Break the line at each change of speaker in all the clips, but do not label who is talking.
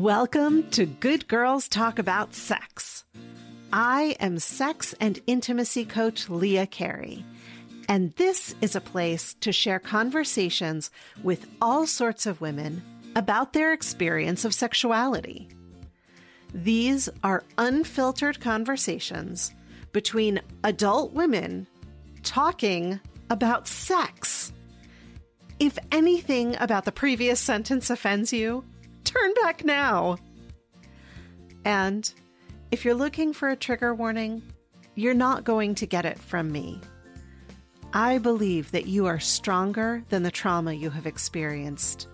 Welcome to Good Girls Talk About Sex. I am sex and intimacy coach Leah Carey, and this is a place to share conversations with all sorts of women about their experience of sexuality. These are unfiltered conversations between adult women talking about sex. If anything about the previous sentence offends you, turn back now. And if you're looking for a trigger warning, you're not going to get it from me. I believe that you are stronger than the trauma you have experienced.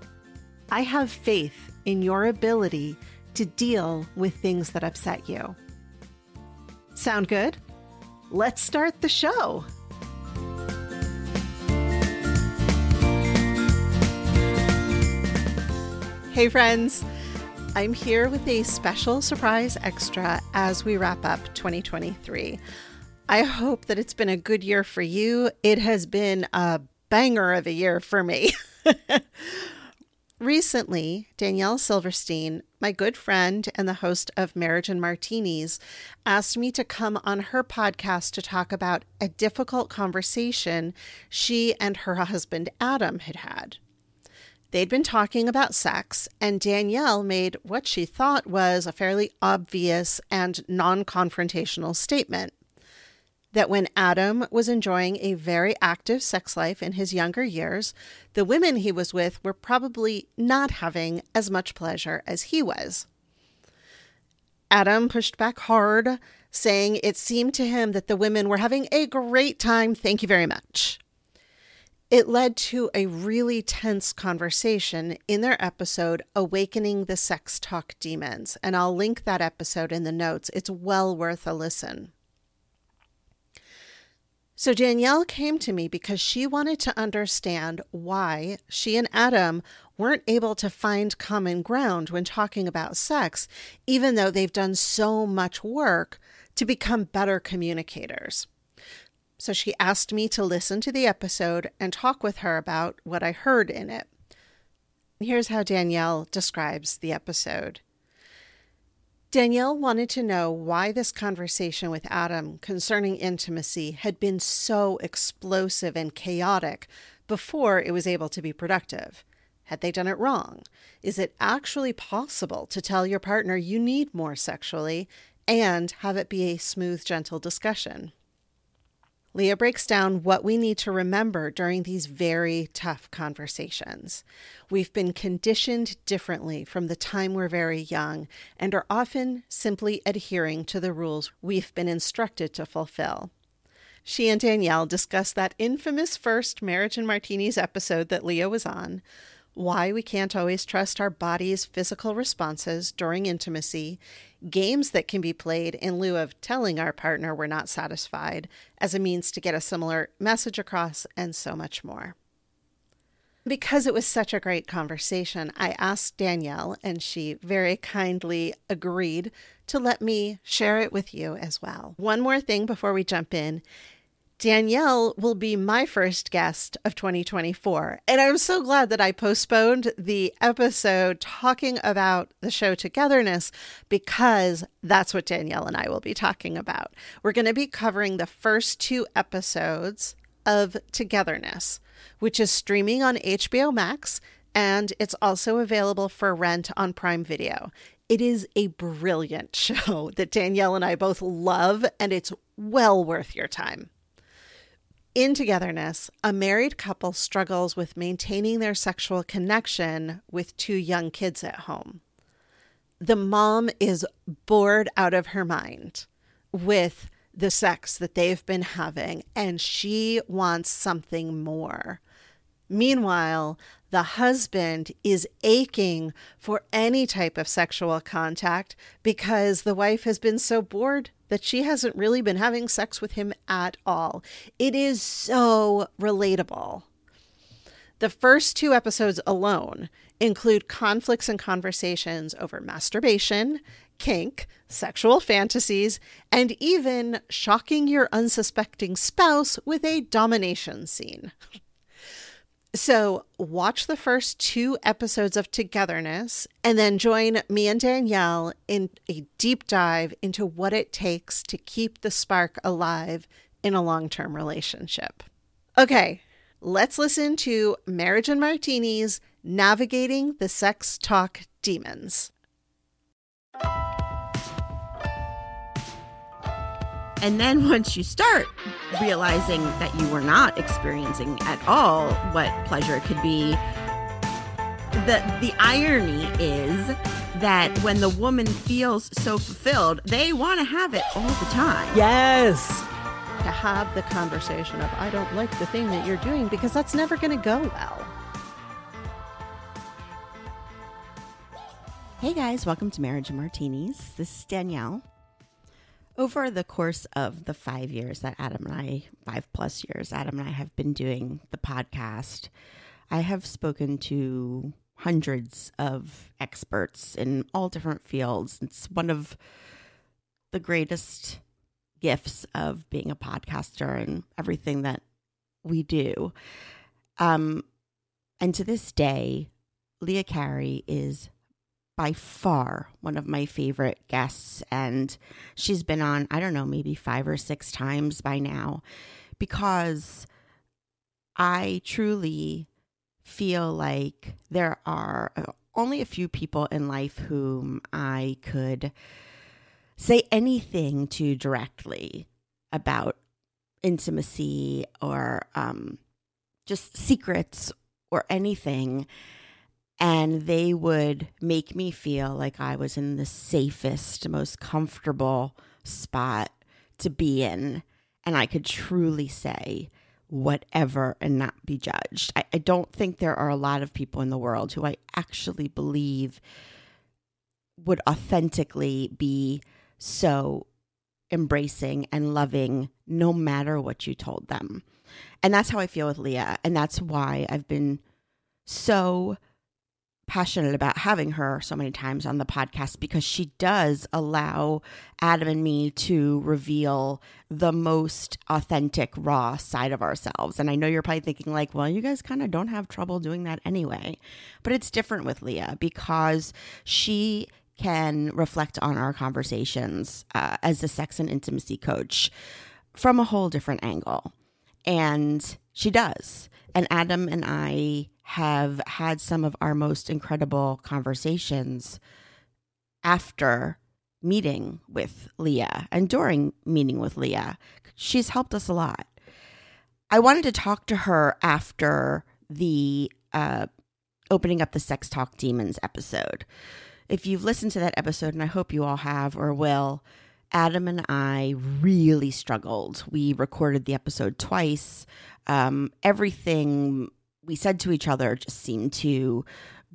I have faith in your ability to deal with things that upset you. Sound good? Let's start the show. Hey, friends. I'm here with a special surprise extra as we wrap up 2023. I hope that it's been a good year for you. It has been a banger of a year for me. Recently, Danielle Silverstein, my good friend and the host of Marriage and Martinis, asked me to come on her podcast to talk about a difficult conversation she and her husband Adam had had. They'd been talking about sex, and Danielle made what she thought was a fairly obvious and non confrontational statement that when Adam was enjoying a very active sex life in his younger years, the women he was with were probably not having as much pleasure as he was. Adam pushed back hard, saying it seemed to him that the women were having a great time. Thank you very much. It led to a really tense conversation in their episode, Awakening the Sex Talk Demons. And I'll link that episode in the notes. It's well worth a listen. So Danielle came to me because she wanted to understand why she and Adam weren't able to find common ground when talking about sex, even though they've done so much work to become better communicators. So she asked me to listen to the episode and talk with her about what I heard in it. Here's how Danielle describes the episode. Danielle wanted to know why this conversation with Adam concerning intimacy had been so explosive and chaotic before it was able to be productive. Had they done it wrong? Is it actually possible to tell your partner you need more sexually and have it be a smooth, gentle discussion? Leah breaks down what we need to remember during these very tough conversations. We've been conditioned differently from the time we're very young and are often simply adhering to the rules we've been instructed to fulfill. She and Danielle discuss that infamous first Marriage and Martinis episode that Leah was on, why we can't always trust our body's physical responses during intimacy, games that can be played in lieu of telling our partner we're not satisfied as a means to get a similar message across, and so much more. Because it was such a great conversation, I asked Danielle, and she very kindly agreed to let me share it with you as well. One more thing before we jump in Danielle will be my first guest of 2024. And I'm so glad that I postponed the episode talking about the show Togetherness because that's what Danielle and I will be talking about. We're going to be covering the first two episodes of Togetherness, which is streaming on HBO Max and it's also available for rent on Prime Video. It is a brilliant show that Danielle and I both love, and it's well worth your time. In togetherness, a married couple struggles with maintaining their sexual connection with two young kids at home. The mom is bored out of her mind with the sex that they've been having, and she wants something more. Meanwhile, the husband is aching for any type of sexual contact because the wife has been so bored that she hasn't really been having sex with him at all. It is so relatable. The first two episodes alone include conflicts and conversations over masturbation, kink, sexual fantasies, and even shocking your unsuspecting spouse with a domination scene. So, watch the first two episodes of Togetherness and then join me and Danielle in a deep dive into what it takes to keep the spark alive in a long term relationship. Okay, let's listen to Marriage and Martinis Navigating the Sex Talk Demons.
And then once you start realizing that you were not experiencing at all what pleasure could be, the the irony is that when the woman feels so fulfilled, they want to have it all the time.
Yes.
To have the conversation of, I don't like the thing that you're doing because that's never going to go well.
Hey guys, welcome to Marriage and Martinis. This is Danielle. Over the course of the five years that Adam and I, five plus years, Adam and I have been doing the podcast, I have spoken to hundreds of experts in all different fields. It's one of the greatest gifts of being a podcaster and everything that we do. Um, and to this day, Leah Carey is by far one of my favorite guests. And she's been on, I don't know, maybe five or six times by now because I truly feel like there are uh, only a few people in life whom I could say anything to directly about intimacy or um, just secrets or anything and they would make me feel like I was in the safest, most comfortable spot to be in. And I could truly say whatever and not be judged. I, I, don't think there are a lot of people in the world who I actually believe would authentically be so embracing and loving no matter what you told them. And that's how I feel with Leah. And that's why I've been so passionate about having her so many times on the podcast because she does allow Adam and me to reveal the most authentic, raw side of ourselves. And I know you're probably thinking, like, well, you guys kind of don't have trouble doing that anyway. But it's different with Leah because she can reflect on our conversations uh, as a sex and intimacy coach from a whole different angle. And she does. And Adam and I have had some of our most incredible conversations after meeting with Leah and during meeting with Leah. She's helped us a lot. I wanted to talk to her after the uh, opening up the Sex Talk Demons episode. If you've listened to that episode, and I hope you all have or will, Adam and I really struggled. We recorded the episode twice. Um, everything we said to each other just seemed to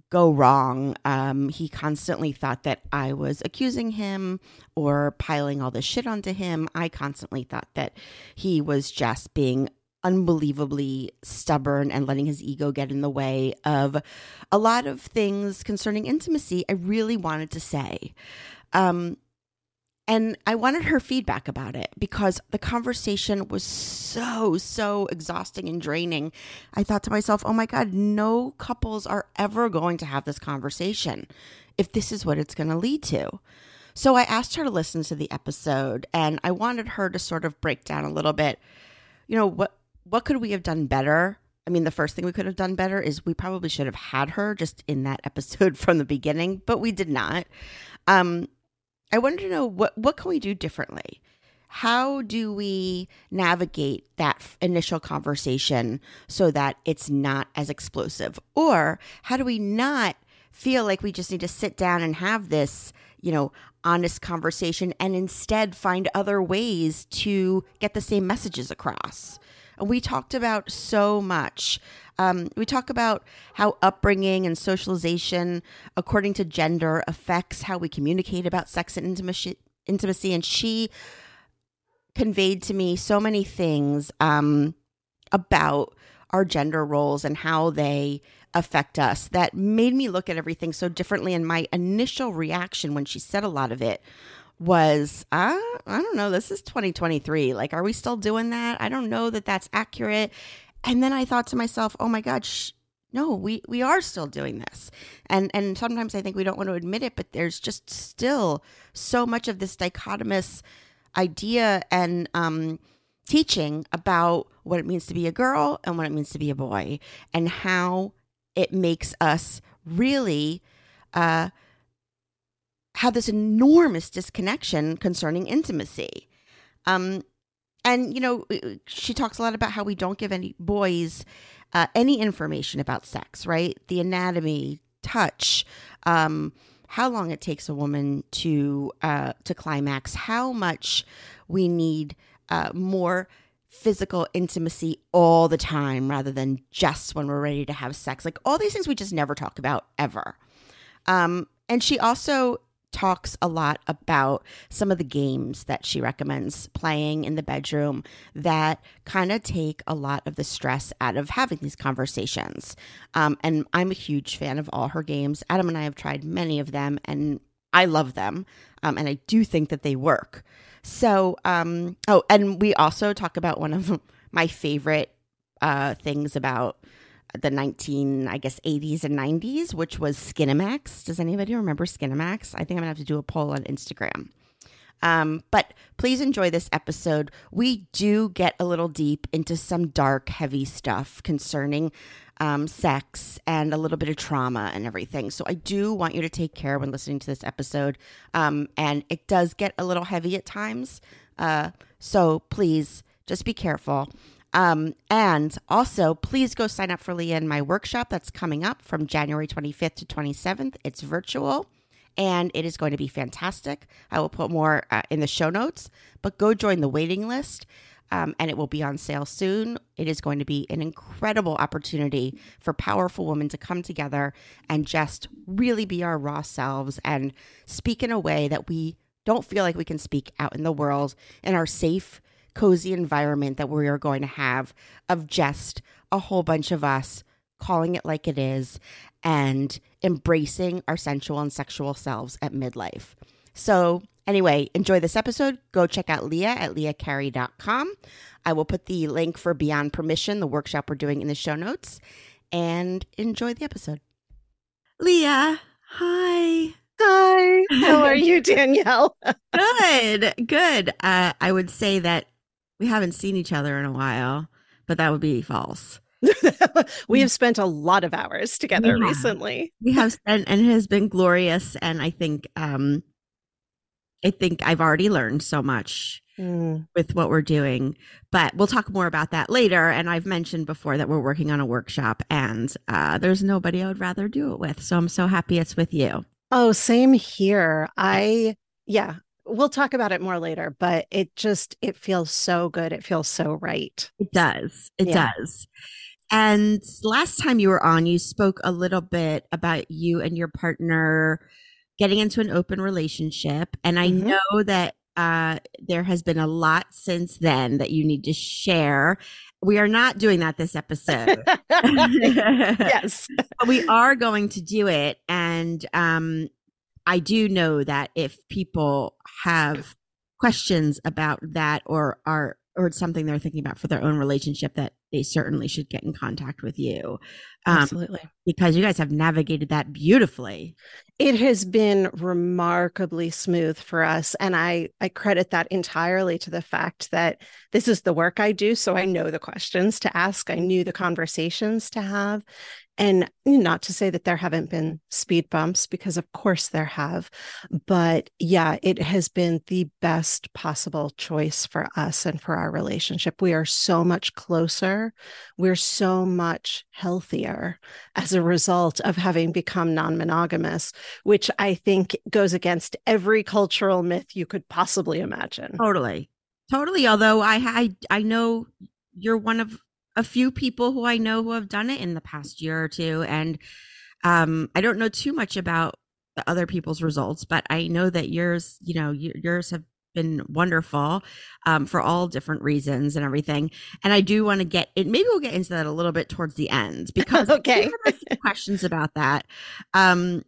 go wrong. Um, he constantly thought that I was accusing him or piling all this shit onto him. I constantly thought that he was just being unbelievably stubborn and letting his ego get in the way of a lot of things concerning intimacy I really wanted to say. Um, and I wanted her feedback about it because the conversation was so, so exhausting and draining. I thought to myself, oh my God, no couples are ever going to have this conversation if this is what it's going to lead to. So I asked her to listen to the episode and I wanted her to sort of break down a little bit, you know, what what could we have done better? I mean, the first thing we could have done better is we probably should have had her just in that episode from the beginning, but we did not. Um, I wanted to know what what can we do differently? How do we navigate that initial conversation so that it's not as explosive? Or how do we not feel like we just need to sit down and have this, you know, honest conversation and instead find other ways to get the same messages across? And we talked about so much um, we talk about how upbringing and socialization, according to gender, affects how we communicate about sex and intimacy. And she conveyed to me so many things um, about our gender roles and how they affect us that made me look at everything so differently. And my initial reaction when she said a lot of it was, uh, I don't know, this is 2023. Like, are we still doing that? I don't know that that's accurate. And then I thought to myself, oh my God, sh- no, we, we are still doing this. And, and sometimes I think we don't want to admit it, but there's just still so much of this dichotomous idea and um, teaching about what it means to be a girl and what it means to be a boy and how it makes us really uh, have this enormous disconnection concerning intimacy. Um, and, you know, she talks a lot about how we don't give any boys uh, any information about sex, right? The anatomy, touch, um, how long it takes a woman to uh, to climax, how much we need uh, more physical intimacy all the time rather than just when we're ready to have sex. Like all these things we just never talk about ever. Um, and she also talks a lot about some of the games that she recommends playing in the bedroom that kind of take a lot of the stress out of having these conversations. Um, and I'm a huge fan of all her games. Adam and I have tried many of them, and I love them. Um, and I do think that they work. So, um, oh, and we also talk about one of my favorite uh, things about the 19 i guess 80s and 90s which was skinamax. Does anybody remember skinamax? I think i'm gonna have to do a poll on instagram. Um, but please enjoy this episode. We do get a little deep into some dark heavy stuff concerning um, sex and a little bit of trauma and everything. So i do want you to take care when listening to this episode. Um, and it does get a little heavy at times. Uh, so please just be careful um, and also, please go sign up for Leah in my workshop that's coming up from January 25th to 27th. It's virtual and it is going to be fantastic. I will put more uh, in the show notes, but go join the waiting list. Um, and it will be on sale soon. It is going to be an incredible opportunity for powerful women to come together and just really be our raw selves and speak in a way that we don't feel like we can speak out in the world in our safe, cozy environment that we are going to have of just a whole bunch of us calling it like it is and embracing our sensual and sexual selves at midlife. So, anyway, enjoy this episode. Go check out Leah at leahcarey.com. I will put the link for Beyond Permission, the workshop we're doing in the show notes, and enjoy the episode. Leah, hi.
Hi. How are you, Danielle?
good, good. Uh, I would say that we haven't seen each other in a while, but that would be false.
we have spent a lot of hours together yeah. recently.
We have spent, and it has been glorious. And I think, um, I think I've already learned so much mm. with what we're doing, but we'll talk more about that later. And I've mentioned before that we're working on a workshop, and uh, there's nobody I would rather do it with. So I'm so happy it's with you.
Oh, same here. I yeah, we'll talk about it more later but it just it feels so good it feels so right
it does it yeah. does and last time you were on you spoke a little bit about you and your partner getting into an open relationship and i mm-hmm. know that uh, there has been a lot since then that you need to share we are not doing that this episode.
yes.
but we are going to do it. And um, I do know that if people have questions about that or are or it's something they're thinking about for their own relationship that they certainly should get in contact with you
um, absolutely.
because you guys have navigated that beautifully.
It has been remarkably smooth for us and i i credit that entirely to the fact that this is the work i do so i know the questions to ask i knew the conversations to have and not to say that there haven't been speed bumps, because of course there have. But yeah, it has been the best possible choice for us and for our relationship. We are so much closer. We're so much healthier as a result of having become non monogamous, which I think goes against every cultural myth you could possibly imagine.
Totally. Totally. Although I, I, I know you're one of a few people who I know who have done it in the past year or two. And um, I don't know too much about the other people's results, but I know that yours, you know, yours have been wonderful um, for all different reasons and everything. And I do want to get it. Maybe we'll get into that a little bit towards the end because
okay,
questions about that, um,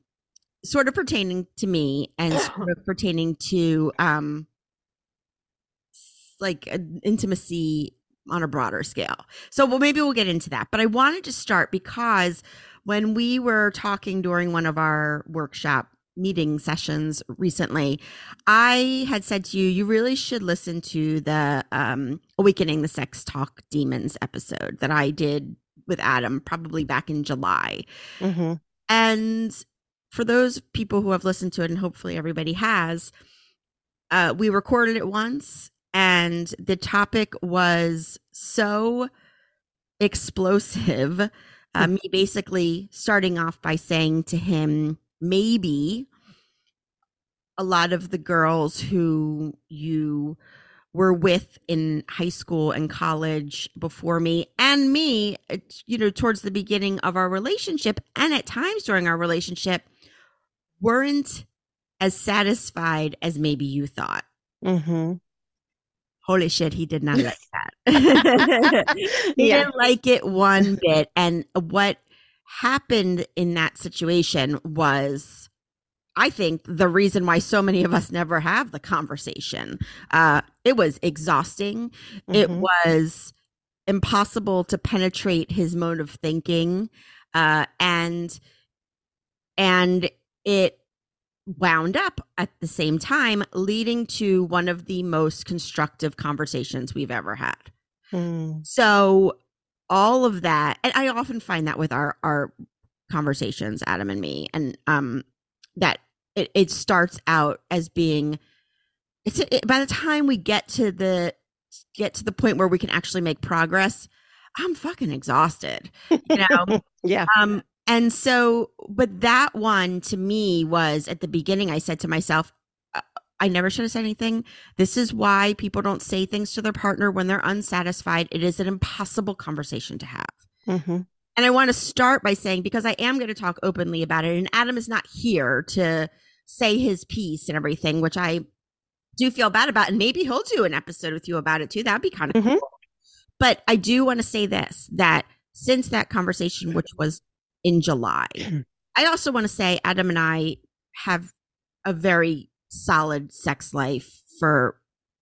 sort of pertaining to me and sort of pertaining to um, like intimacy on a broader scale. So well, maybe we'll get into that. But I wanted to start because when we were talking during one of our workshop meeting sessions recently, I had said to you, you really should listen to the um, Awakening the Sex Talk Demons episode that I did with Adam probably back in July.
Mm-hmm.
And for those people who have listened to it, and hopefully everybody has, uh, we recorded it once, and the topic was so explosive. Uh, me basically starting off by saying to him, maybe a lot of the girls who you were with in high school and college before me and me you know towards the beginning of our relationship and at times during our relationship weren't as satisfied as maybe you thought
Mm-hmm.
Holy shit he did not like that. He
Yeah.
didn't like it one bit. And what happened in that situation was i think the reason why so many of us never have the conversation. Uh it was exhausting. It
Mhm.
was impossible to penetrate his mode of thinking. Uh and and it wound up at the same time leading to one of the most constructive conversations we've ever had
Mm.
so all of that and i often find that with our our conversations adam and me and um that it, it starts out as being it's it, by the time we get to the get to the point where we can actually make progress i'm fucking exhausted you know
Yeah.
um and so but that one to me was at the beginning i said to myself uh, i never should have said anything this is why people don't say things to their partner when they're unsatisfied it is an impossible conversation to have
Mm-hmm.
and I want to start by saying, because I am going to talk openly about it, and Adam is not here to say his piece and everything, which I do feel bad about. And maybe he'll do an episode with you about it too. That'd be kind of
Mhm.
cool. But I do want to say this that since that conversation, which was in July, I also want to say Adam and I have a very solid sex life for,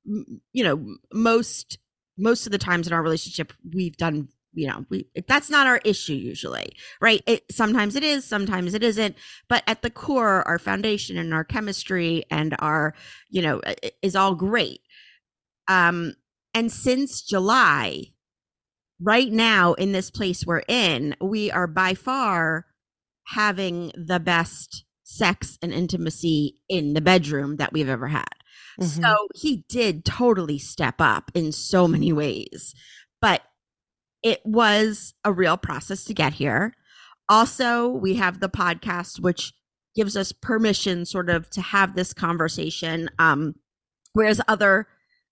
you know, most most of the times in our relationship we've done you know we that's not our issue usually right? It sometimes it is sometimes it isn't but at the core our foundation and our chemistry and our you know is all great. Um and since july right now in this place we're in we are by far having the best sex and intimacy in the bedroom that we've ever had
Mhm.
so he did totally step up in so many ways. But it was a real process to get here. Also, we have the podcast, which gives us permission sort of to have this conversation. Um, whereas other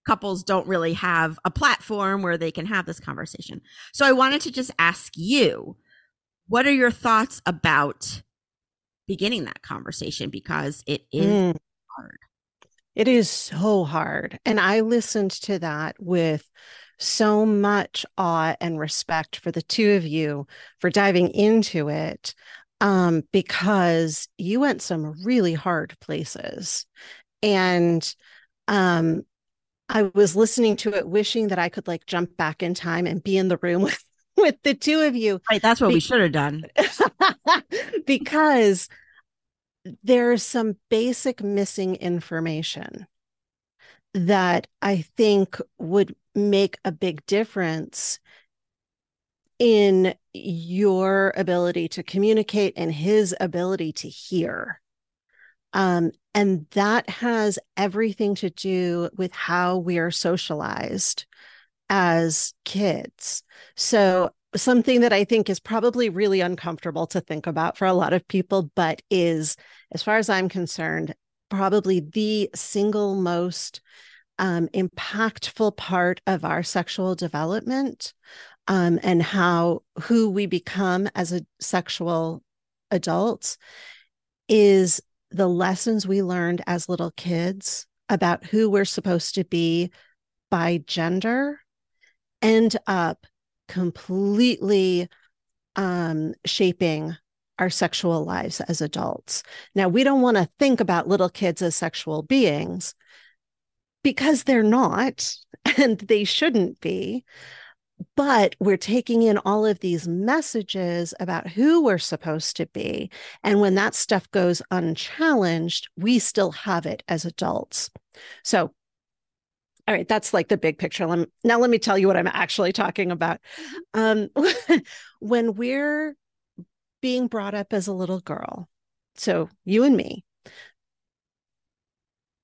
couples don't really have a platform where they can have this conversation. So I wanted to just ask you, what are your thoughts about beginning that conversation? Because it is
Mm.
hard.
It is so hard. And I listened to that with so much awe and respect for the two of you for diving into it um, because you went some really hard places. And um, I was listening to it, wishing that I could like jump back in time and be in the room with, with the two of you
Right, that's what we should have done.
because there's some basic missing information that I think would make a big difference in your ability to communicate and his ability to hear. Um, and that has everything to do with how we are socialized as kids. So, something that I think is probably really uncomfortable to think about for a lot of people, but is, as far as I'm concerned, probably the single most um, impactful part of our sexual development um, and how who we become as a sexual adult is the lessons we learned as little kids about who we're supposed to be by gender end up completely um, shaping our sexual lives as adults. Now, we don't want to think about little kids as sexual beings, because they're not and they shouldn't be. But we're taking in all of these messages about who we're supposed to be. And when that stuff goes unchallenged, we still have it as adults. So, all right, that's like the big picture. Now, let me tell you what I'm actually talking about. Um, when we're being brought up as a little girl, so you and me,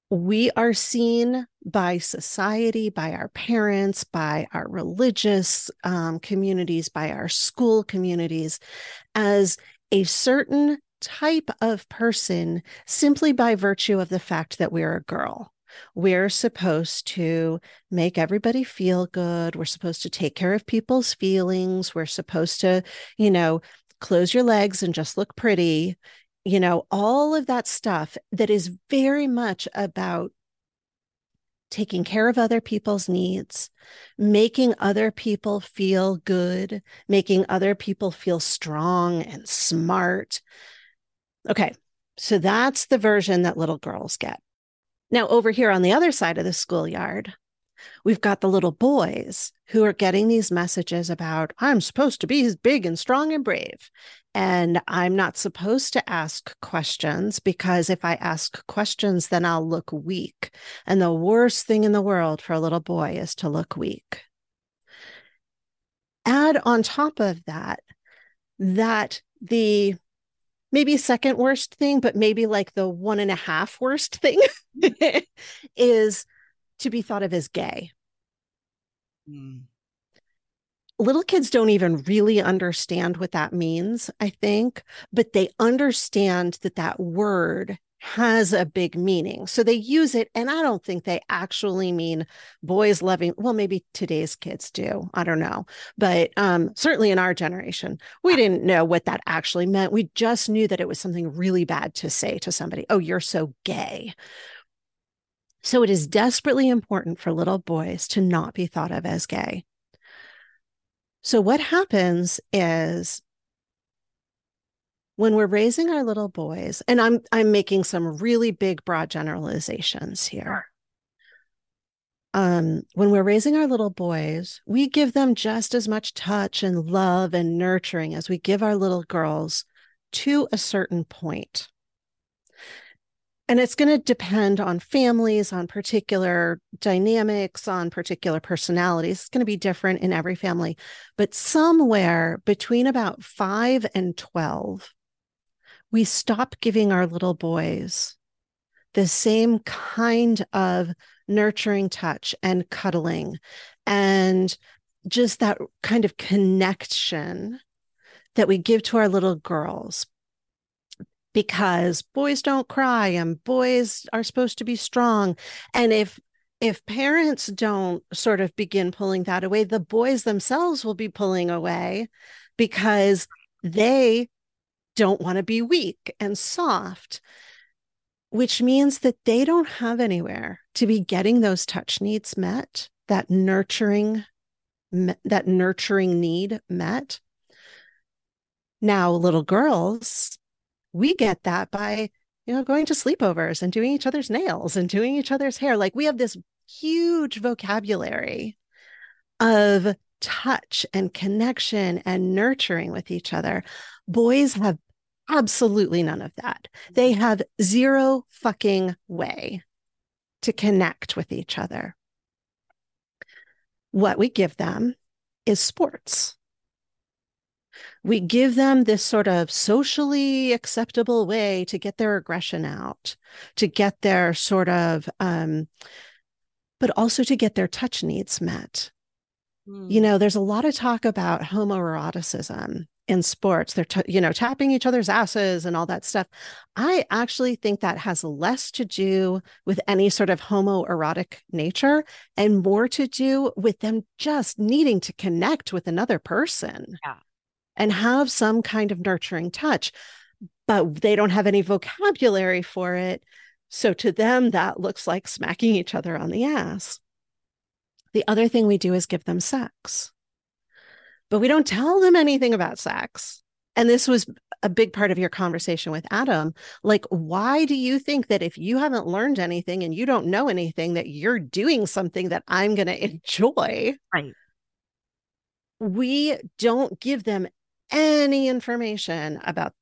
we are seen by society, by our parents, by our religious um, communities, by our school communities as a certain type of person simply by virtue of the fact that we're a girl. We're supposed to make everybody feel good. We're supposed to take care of people's feelings. We're supposed to, you know, close your legs and just look pretty you know, all of that stuff that is very much about taking care of other people's needs, making other people feel good, making other people feel strong and smart. Okay, so that's the version that little girls get. Now, over here on the other side of the schoolyard, we've got the little boys who are getting these messages about, I'm supposed to be big and strong and brave. And I'm not supposed to ask questions because if I ask questions, then I'll look weak. And the worst thing in the world for a little boy is to look weak. Add on top of that, that the maybe second worst thing, but maybe like the one and a half worst thing is to be thought of as gay. Mm little kids don't even really understand what that means, I think, but they understand that that word has a big meaning. So they use it. And I don't think they actually mean boys loving, well, maybe today's kids do. I don't know. But um, certainly in our generation, we didn't know what that actually meant. We just knew that it was something really bad to say to somebody, oh, you're so gay. So it is desperately important for little boys to not be thought of as gay. So, what happens is when we're raising our little boys, and I'm I'm making some really big broad generalizations here. Um, when we're raising our little boys, we give them just as much touch and love and nurturing as we give our little girls to a certain point and it's going to depend on families, on particular dynamics, on particular personalities. It's going to be different in every family. But somewhere between about five and 12, we stop giving our little boys the same kind of nurturing touch and cuddling and just that kind of connection that we give to our little girls because boys don't cry and boys are supposed to be strong. And if if parents don't sort of begin pulling that away the boys themselves will be pulling away because they don't want to be weak and soft which means that they don't have anywhere to be getting those touch needs met that nurturing that nurturing need met. Now little girls we get that by you know going to sleepovers and doing each other's nails and doing each other's hair. Like we have this huge vocabulary of touch and connection and nurturing with each other. Boys have absolutely none of that. They mm-hmm. have zero fucking way to connect with each other. What we give them is sports we give them this sort of socially acceptable way to get their aggression out, to get their sort of, um, but also to get their touch needs met. Mm. You know, there's a lot of talk about homoeroticism in sports. They're, t- you know, tapping each other's asses and all that stuff. I actually think that has less to do with any sort of homoerotic nature and more to do with them just needing to connect with another person.
Yeah
and have some kind of nurturing touch, but they don't have any vocabulary for it. So to them, that looks like smacking each other on the ass. The other thing we do is give them sex, but we don't tell them anything about sex. and this was a big part of your conversation with Adam. Like, why do you think that if you haven't learned anything and you don't know anything, that you're doing something that I'm going to enjoy?
Right.
We don't give them any information about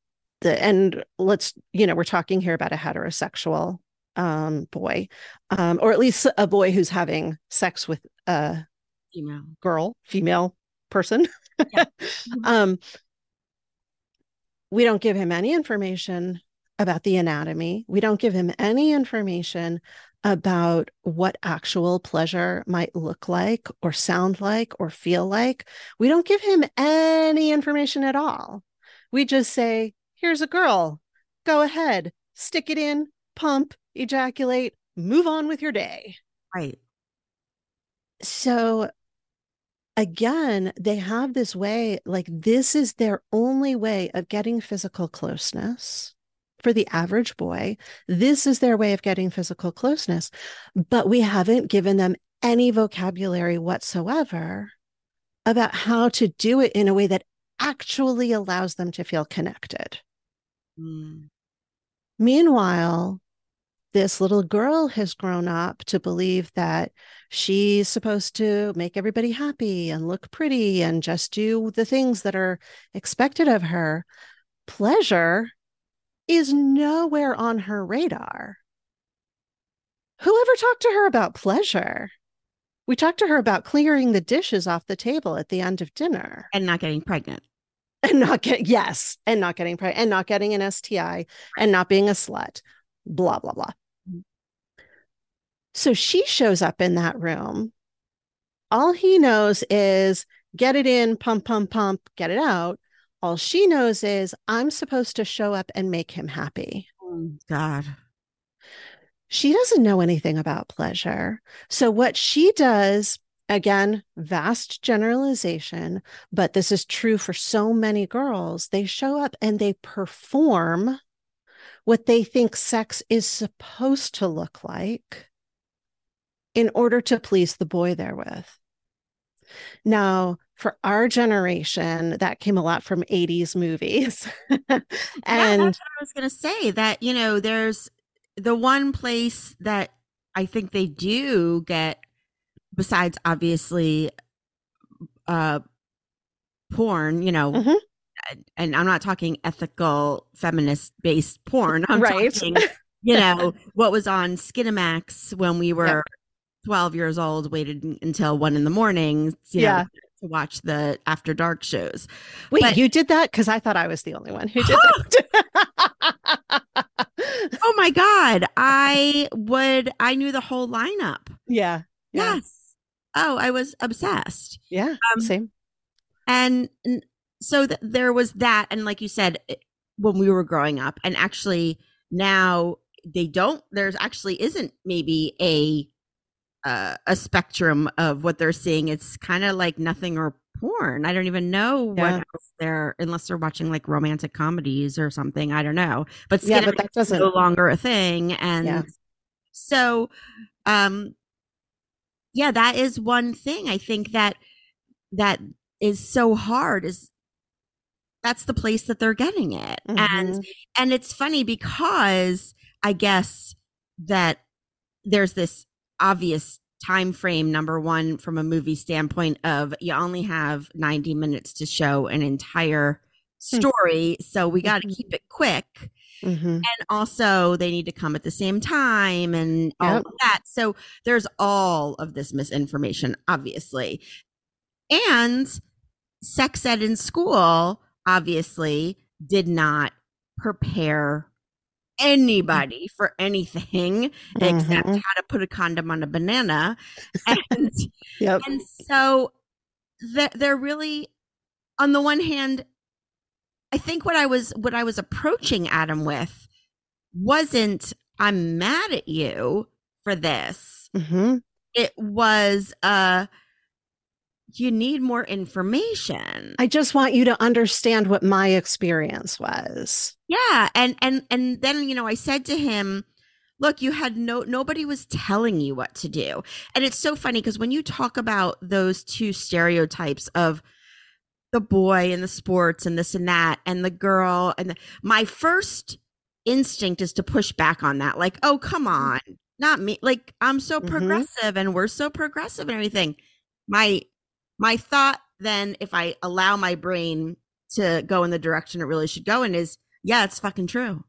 the, and let's, you know, we're talking here about a heterosexual um, boy, um, or at least a boy who's having sex with a
Female.
girl, female person.
Yeah.
um, we don't give him any information about the anatomy. We don't give him any information about what actual pleasure might look like or sound like or feel like. We don't give him any information at all. We just say, here's a girl, go ahead, stick it in, pump, ejaculate, move on with your day.
Right.
So again, they have this way, like this is their only way of getting physical closeness for the average boy. This is their way of getting physical closeness, but we haven't given them any vocabulary whatsoever about how to do it in a way that actually allows them to feel connected.
Mm.
Meanwhile, this little girl has grown up to believe that she's supposed to make everybody happy and look pretty and just do the things that are expected of her. Pleasure is nowhere on her radar. Whoever talked to her about pleasure? We talked to her about clearing the dishes off the table at the end of dinner
And not getting pregnant.
and not get yes and not getting pregnant and not getting an STI and not being a slut blah blah blah so she shows up in that room all he knows is get it in pump pump pump get it out all she knows is i'm supposed to show up and make him happy
Oh, God.
she doesn't know anything about pleasure. So, what she does, again, vast generalization, but this is true for so many girls, they show up and they perform what they think sex is supposed to look like in order to please the boy they're with. Now, for our generation, that came a lot from 80s movies.
Yeah,
and
that's what I was going to say that, you know, there's the one place that I think they do get, besides obviously uh, porn, you know,
Mhm.
and I'm not talking ethical feminist based porn. I'm
Right.
talking, you know, what was on Skinamax when we were 12 years old, waited until one in the morning, you know,
Yeah.
To watch the after dark shows.
Wait,
But-
you did that? Because I thought I was the only one who did that.
Oh my God. I would, I knew the whole lineup.
yeah. Yeah.
Yes. Oh, I was obsessed.
Yeah.
Um,
Same.
And, and so th- there was that. And like you said, when we were growing up, and actually now they don't, there's actually isn't maybe a, uh, a spectrum of what they're seeing. It's kind of like nothing or porn. I don't even know
Yeah.
what else they're, unless they're watching like romantic comedies or something. I don't know. But
Yeah, but that doesn't.
no longer a thing. And
Yeah.
so, um, yeah, that is one thing I think that that is so hard is that's the place that they're getting it. And
Mhm.
and it's funny because I guess that there's this obvious time frame number one from a movie standpoint of you only have 90 minutes to show an entire story so we got to keep it quick.
Mhm.
and also they need to come at the same time and all
Yep.
of that. So there's all of this misinformation obviously. And sex ed in school obviously did not prepare anybody for anything except
Mhm.
how to put a condom on a banana and
Yep.
and so that they're really on the one hand i think what i was what i was approaching adam with wasn't i'm mad at you for this
Mhm.
it was uh you need more information
I just want you to understand what my experience was.
yeah and and and then you know i said to him look you had no nobody was telling you what to do and it's so funny because when you talk about those two stereotypes of the boy and the sports and this and that and the girl and the, my first instinct is to push back on that like oh come
Mm-hmm.
on not me like i'm so
Mhm.
progressive and we're so progressive and everything my my thought then if i allow my brain to go in the direction it really should go in is yeah it's fucking true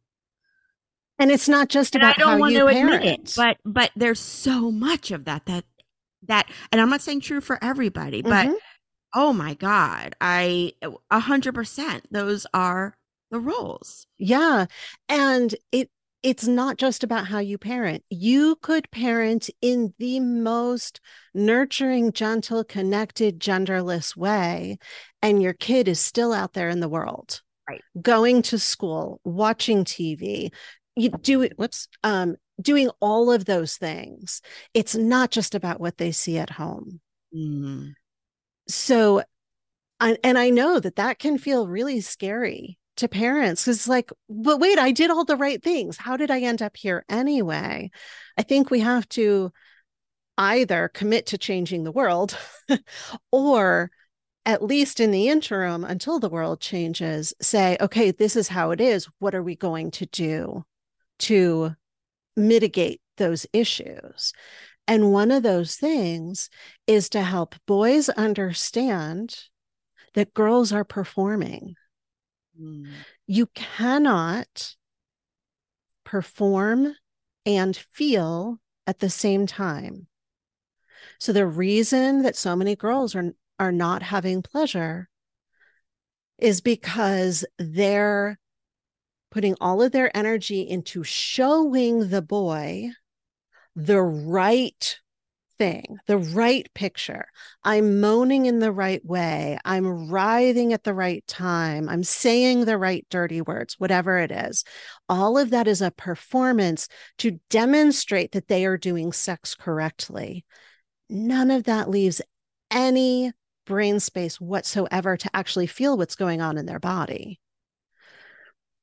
And it's not just
and i
about
don't
how
want
you
to
parent.
admit it but but there's so much of that that that and i'm not saying true for everybody but
Mhm.
oh my god i a hundred percent those are the roles
Yeah. And it it's not just about how you parent. You could parent in the most nurturing, gentle, connected, genderless way, and your kid is still out there in the world.
Right.
Going to school, watching TV, you do it, whoops, um, doing all of those things. It's not just about what they see at home.
Mm.
So, I, and I know that that can feel really scary to parents because it's like, but wait, I did all the right things. How did I end up here anyway? I think we have to either commit to changing the world or at least in the interim until the world changes, say, okay, this is how it is. What are we going to do to mitigate those issues? And one of those things is to help boys understand that girls are performing.
Mm.
You cannot perform and feel at the same time. So the reason that so many girls are are not having pleasure is because they're putting all of their energy into showing the boy the right thing, the right picture. I'm moaning in the right way. I'm writhing at the right time. I'm saying the right dirty words, whatever it is. All of that is a performance to demonstrate that they are doing sex correctly. None of that leaves any brain space whatsoever to actually feel what's going on in their body.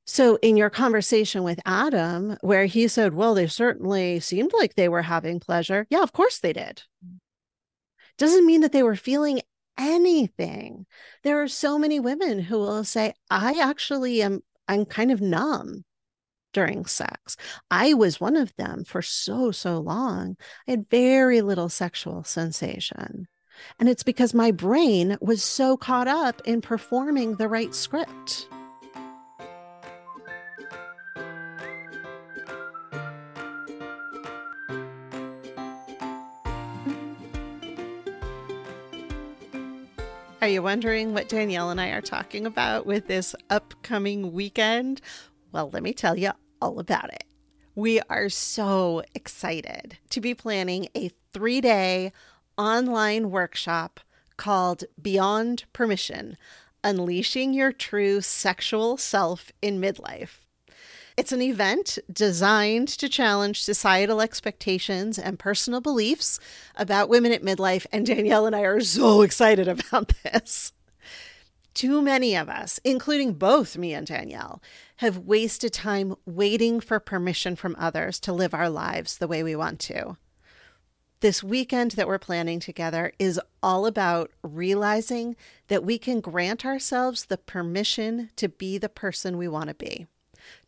So, in your conversation with Adam, where he said, Well, they certainly seemed like they were having pleasure. Yeah, of course they did. Mm. Doesn't mean that they were feeling anything. There are so many women who will say, I actually am, I'm kind of numb during sex. I was one of them for so, so long. I had very little sexual sensation. And it's because my brain was so caught up in performing the right script. Are you wondering what Danielle and I are talking about with this upcoming weekend? Well, let me tell you all about it. We are so excited to be planning a three day online workshop called Beyond Permission Unleashing Your True Sexual Self in Midlife. It's an event designed to challenge societal expectations and personal beliefs about women at midlife, and Danielle and I are so excited about this. Too many of us, including both me and Danielle, have wasted time waiting for permission from others to live our lives the way we want to. This weekend that we're planning together is all about realizing that we can grant ourselves the permission to be the person we want to be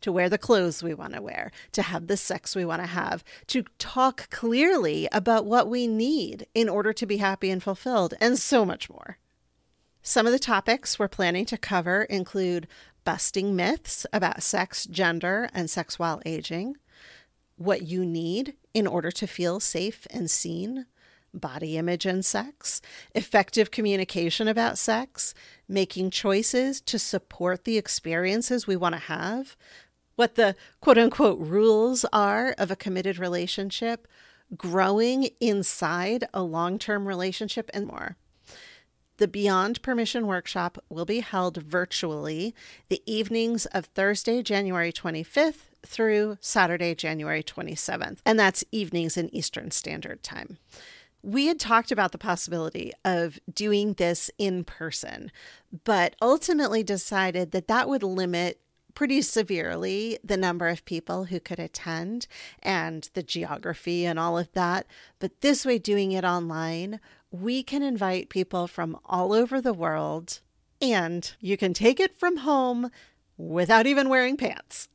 to wear the clothes we want to wear, to have the sex we want to have, to talk clearly about what we need in order to be happy and fulfilled, and so much more. Some of the topics we're planning to cover include busting myths about sex, gender, and sex while aging, what you need in order to feel safe and seen, body image and sex, effective communication about sex, making choices to support the experiences we want to have, what the quote unquote rules are of a committed relationship, growing inside a long term relationship, and more. The Beyond Permission workshop will be held virtually the evenings of Thursday, January 25th through Saturday, January 27th, and that's evenings in Eastern Standard Time. We had talked about the possibility of doing this in person, but ultimately decided that that would limit pretty severely the number of people who could attend and the geography and all of that. But this way, doing it online, we can invite people from all over the world And you can take it from home without even wearing pants.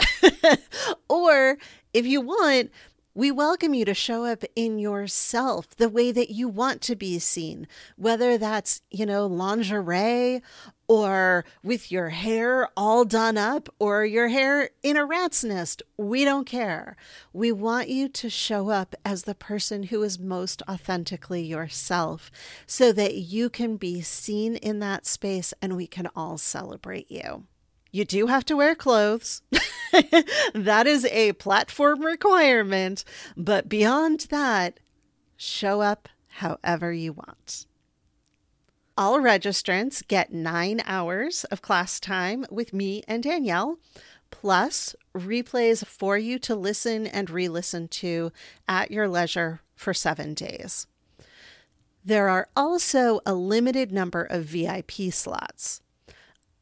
or if you want, we welcome you to show up in yourself the way that you want to be seen, whether that's, you know, lingerie or with your hair all done up or your hair in a rat's nest. We don't care. We want you to show up as the person who is most authentically yourself so that you can be seen in that space and we can all celebrate you. You do have to wear clothes. that is a platform requirement. But beyond that, show up however you want. All registrants get nine hours of class time with me and Danielle, plus replays for you to listen and re listen to at your leisure for seven days. There are also a limited number of VIP slots.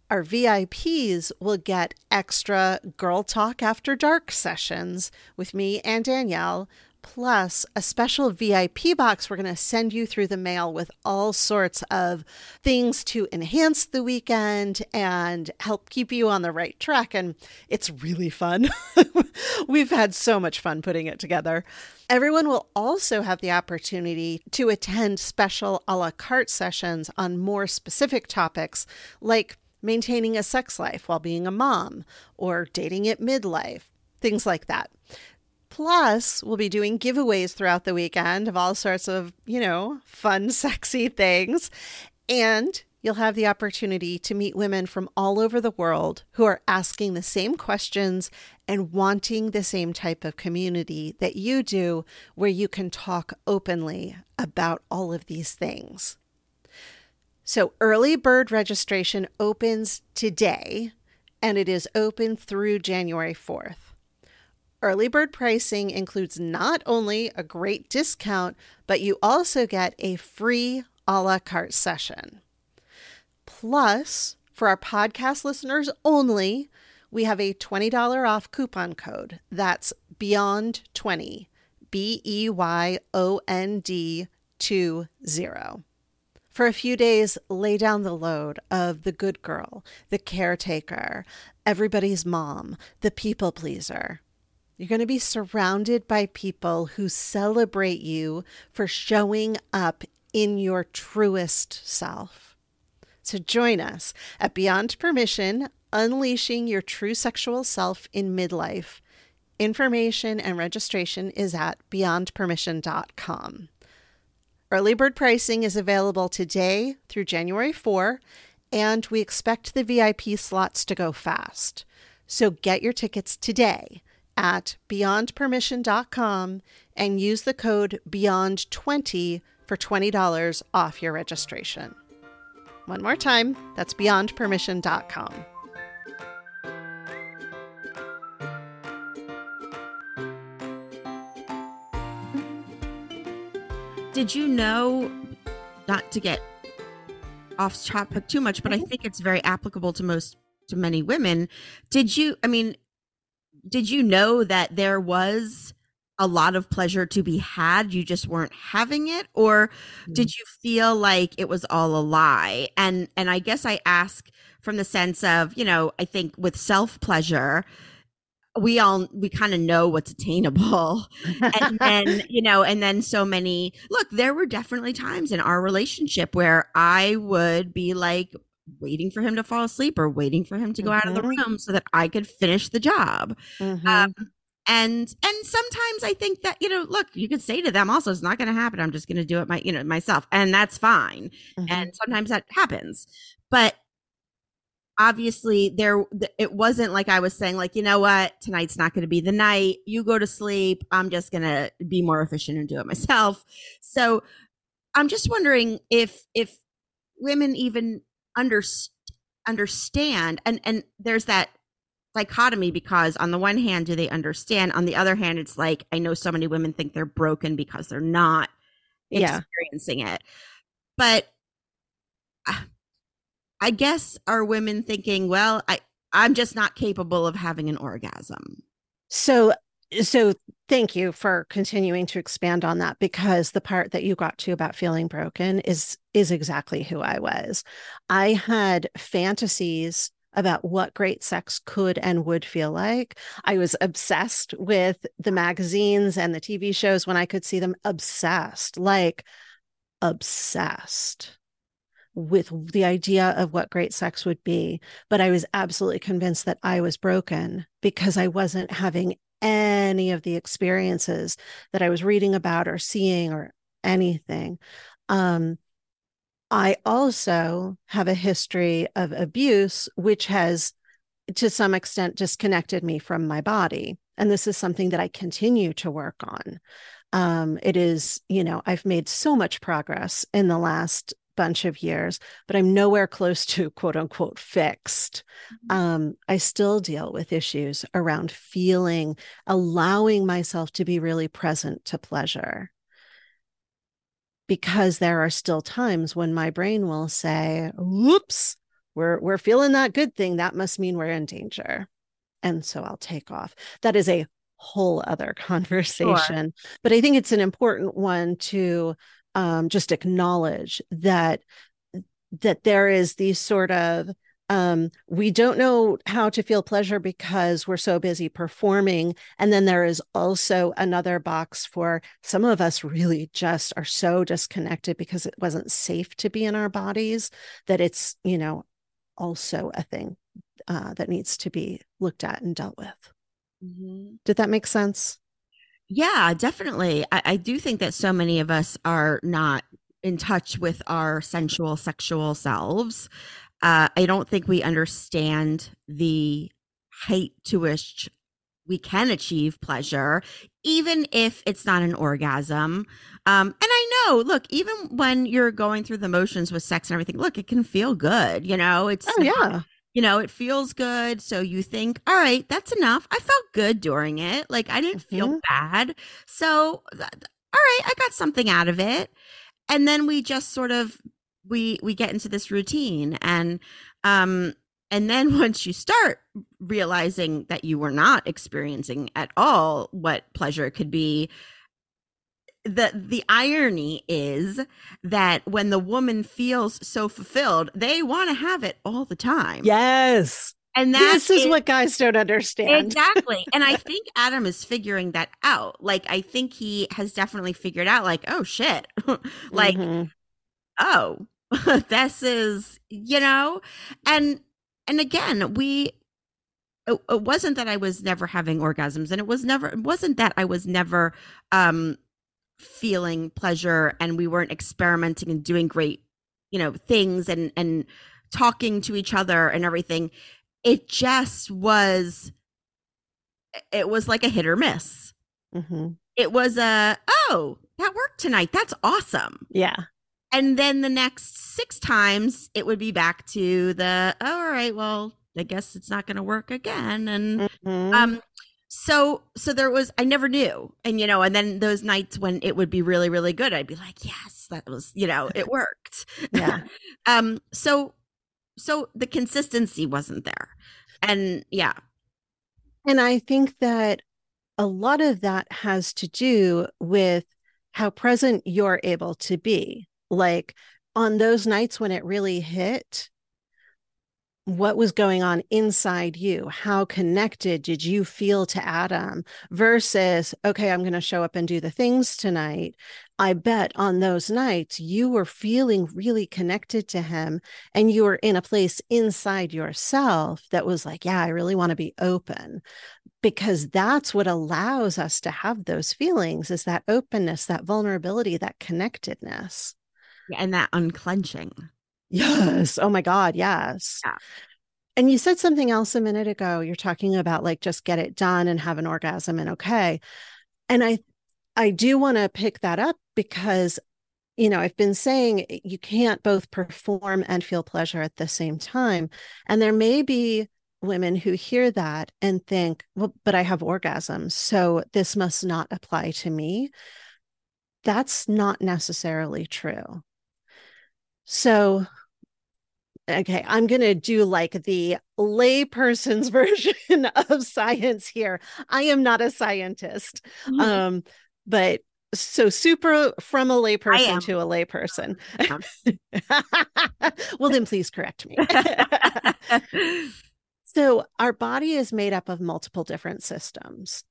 Our VIPs will get extra Girl Talk After Dark sessions with me and Danielle, plus a special VIP box we're going to send you through the mail with all sorts of things to enhance the weekend and help keep you on the right track. And it's really fun. We've had so much fun putting it together. Everyone will also have the opportunity to attend special a la carte sessions on more specific topics like maintaining a sex life while being a mom, or dating at midlife, things like that. Plus, we'll be doing giveaways throughout the weekend of all sorts of, you know, fun, sexy things. And you'll have the opportunity to meet women from all over the world who are asking the same questions and wanting the same type of community that you do, where you can talk openly about all of these things. So early bird registration opens today and it is open through January 4th. Early bird pricing includes not only a great discount, but you also get a free a la carte session. Plus, for our podcast listeners only, we have a $20 off coupon code. That's Beyond 20, B E Y O N D 20. For a few days, lay down the load of the good girl, the caretaker, everybody's mom, the people pleaser. You're going to be surrounded by people who celebrate you for showing up in your truest self. So join us at Beyond Permission, Unleashing Your True Sexual Self in Midlife. Information and registration is at beyondpermission.com. Early bird pricing is available today through January 4, and we expect the VIP slots to go fast. So get your tickets today at beyondpermission.com and use the code BEYOND20 for $20 off your registration. One more time, that's beyondpermission.com.
Did you know, not to get off topic too much, but I mm-hmm. think it's very applicable to most, to many women. Did you, I mean, did you know that there was a lot of pleasure to be had? You just weren't having it? Or mm-hmm. did you feel like it was all a lie? And, and I guess I ask from the sense of, you know, I think with self pleasure, we all we kind of know what's attainable and then you know and then so many look there were definitely times in our relationship where i would be like waiting for him to fall asleep or waiting for him to go mm-hmm. out of the mm-hmm. room so that i could finish the job mm-hmm. um, and and sometimes i think that you know look you could say to them also it's not going to happen i'm just going to do it my you know myself and that's fine mm-hmm. and sometimes that happens but obviously there it wasn't like i was saying like you know what? Tonight's not going to be the night. You go to sleep. I'm just going to be more efficient and do it myself. So i'm just wondering if if women even under, understand and and there's that dichotomy because on the one hand do they understand? On the other hand it's like i know so many women think they're broken because they're not experiencing it. But uh, I guess are women thinking, well, I I'm just not capable of having an orgasm.
So so thank you for continuing to expand on that because the part that you got to about feeling broken is is exactly who I was. I had fantasies about what great sex could and would feel like. I was obsessed with the magazines and the TV shows when I could see them obsessed, like obsessed with the idea of what great sex would be. But I was absolutely convinced that I was broken because I wasn't having any of the experiences that I was reading about or seeing or anything. Um, I also have a history of abuse, which has to some extent disconnected me from my body. And this is something that I continue to work on. Um, it is, you know, I've made so much progress in the last bunch of years, but I'm nowhere close to quote unquote fixed. Mm-hmm. Um, I still deal with issues around feeling, allowing myself to be really present to pleasure because there are still times when my brain will say, whoops, we're we're feeling that good thing. That must mean we're in danger. And so I'll take off. That is a whole other conversation. Sure. But I think it's an important one to um, just acknowledge that that there is these sort of um, we don't know how to feel pleasure because we're so busy performing. And then there is also another box for some of us really just are so disconnected because it wasn't safe to be in our bodies that it's, you know, also a thing uh, that needs to be looked at and dealt with. Mm-hmm. Did that make sense?
Yeah, definitely. I, I do think that so many of us are not in touch with our sensual, sexual selves uh, I don't think we understand the height to which we can achieve pleasure, even if it's not an orgasm. Um, and I know, look, even when you're going through the motions with sex and everything, look, it can feel good. You know, it's
oh yeah.
You know, it feels good. So you think, all right, that's enough. I felt good during it. Like I didn't mm-hmm. feel bad. So, all right, I got something out of it. And then we just sort of we we get into this routine and um and then once you start realizing that you were not experiencing at all what pleasure could be the the irony is that when the woman feels so fulfilled they want to have it all the time.
Yes. And this is, what guys don't understand.
Exactly. And i think adam is figuring that out. Like i think he has definitely figured out like oh shit. Like mm-hmm. oh this is you know? And and again we it, it, wasn't that i was never having orgasms and it was never it wasn't that i was never um feeling pleasure and we weren't experimenting and doing great you know things and and talking to each other and everything. It just was it was like a hit or miss. Mm-hmm. it was a oh that worked tonight. That's awesome.
Yeah.
And then the next six times it would be back to the oh, all right well i guess it's not going to work again. And mm-hmm. um so so there was i never knew. And you know and then those nights when it would be really really good i'd be like yes that was you know it worked.
Yeah.
Um so so the consistency wasn't there. And yeah.
And i think that a lot of that has to do with how present you're able to be. Like on those nights when it really hit, what was going on inside you? How connected did you feel to Adam versus, okay, I'm going to show up and do the things tonight? I bet on those nights you were feeling really connected to him and you were in a place inside yourself that was like, yeah, I really want to be open because that's what allows us to have those feelings is that openness, that vulnerability, that connectedness
and that unclenching.
Yes. Oh my God. Yes. Yeah. And you said something else a minute ago. You're talking about like just get it done and have an orgasm and okay. And I I do want to pick that up because you know, I've been saying eh, you can't both perform and feel pleasure at the same time. And there may be women who hear that and think, well, but I have orgasms, so this must not apply to me. That's not necessarily true. So okay, I'm going to do like the layperson's version of science here. I am not a scientist. Mm-hmm. Um, but so super from a layperson to a layperson. well, then please correct me. so our body is made up of multiple different systems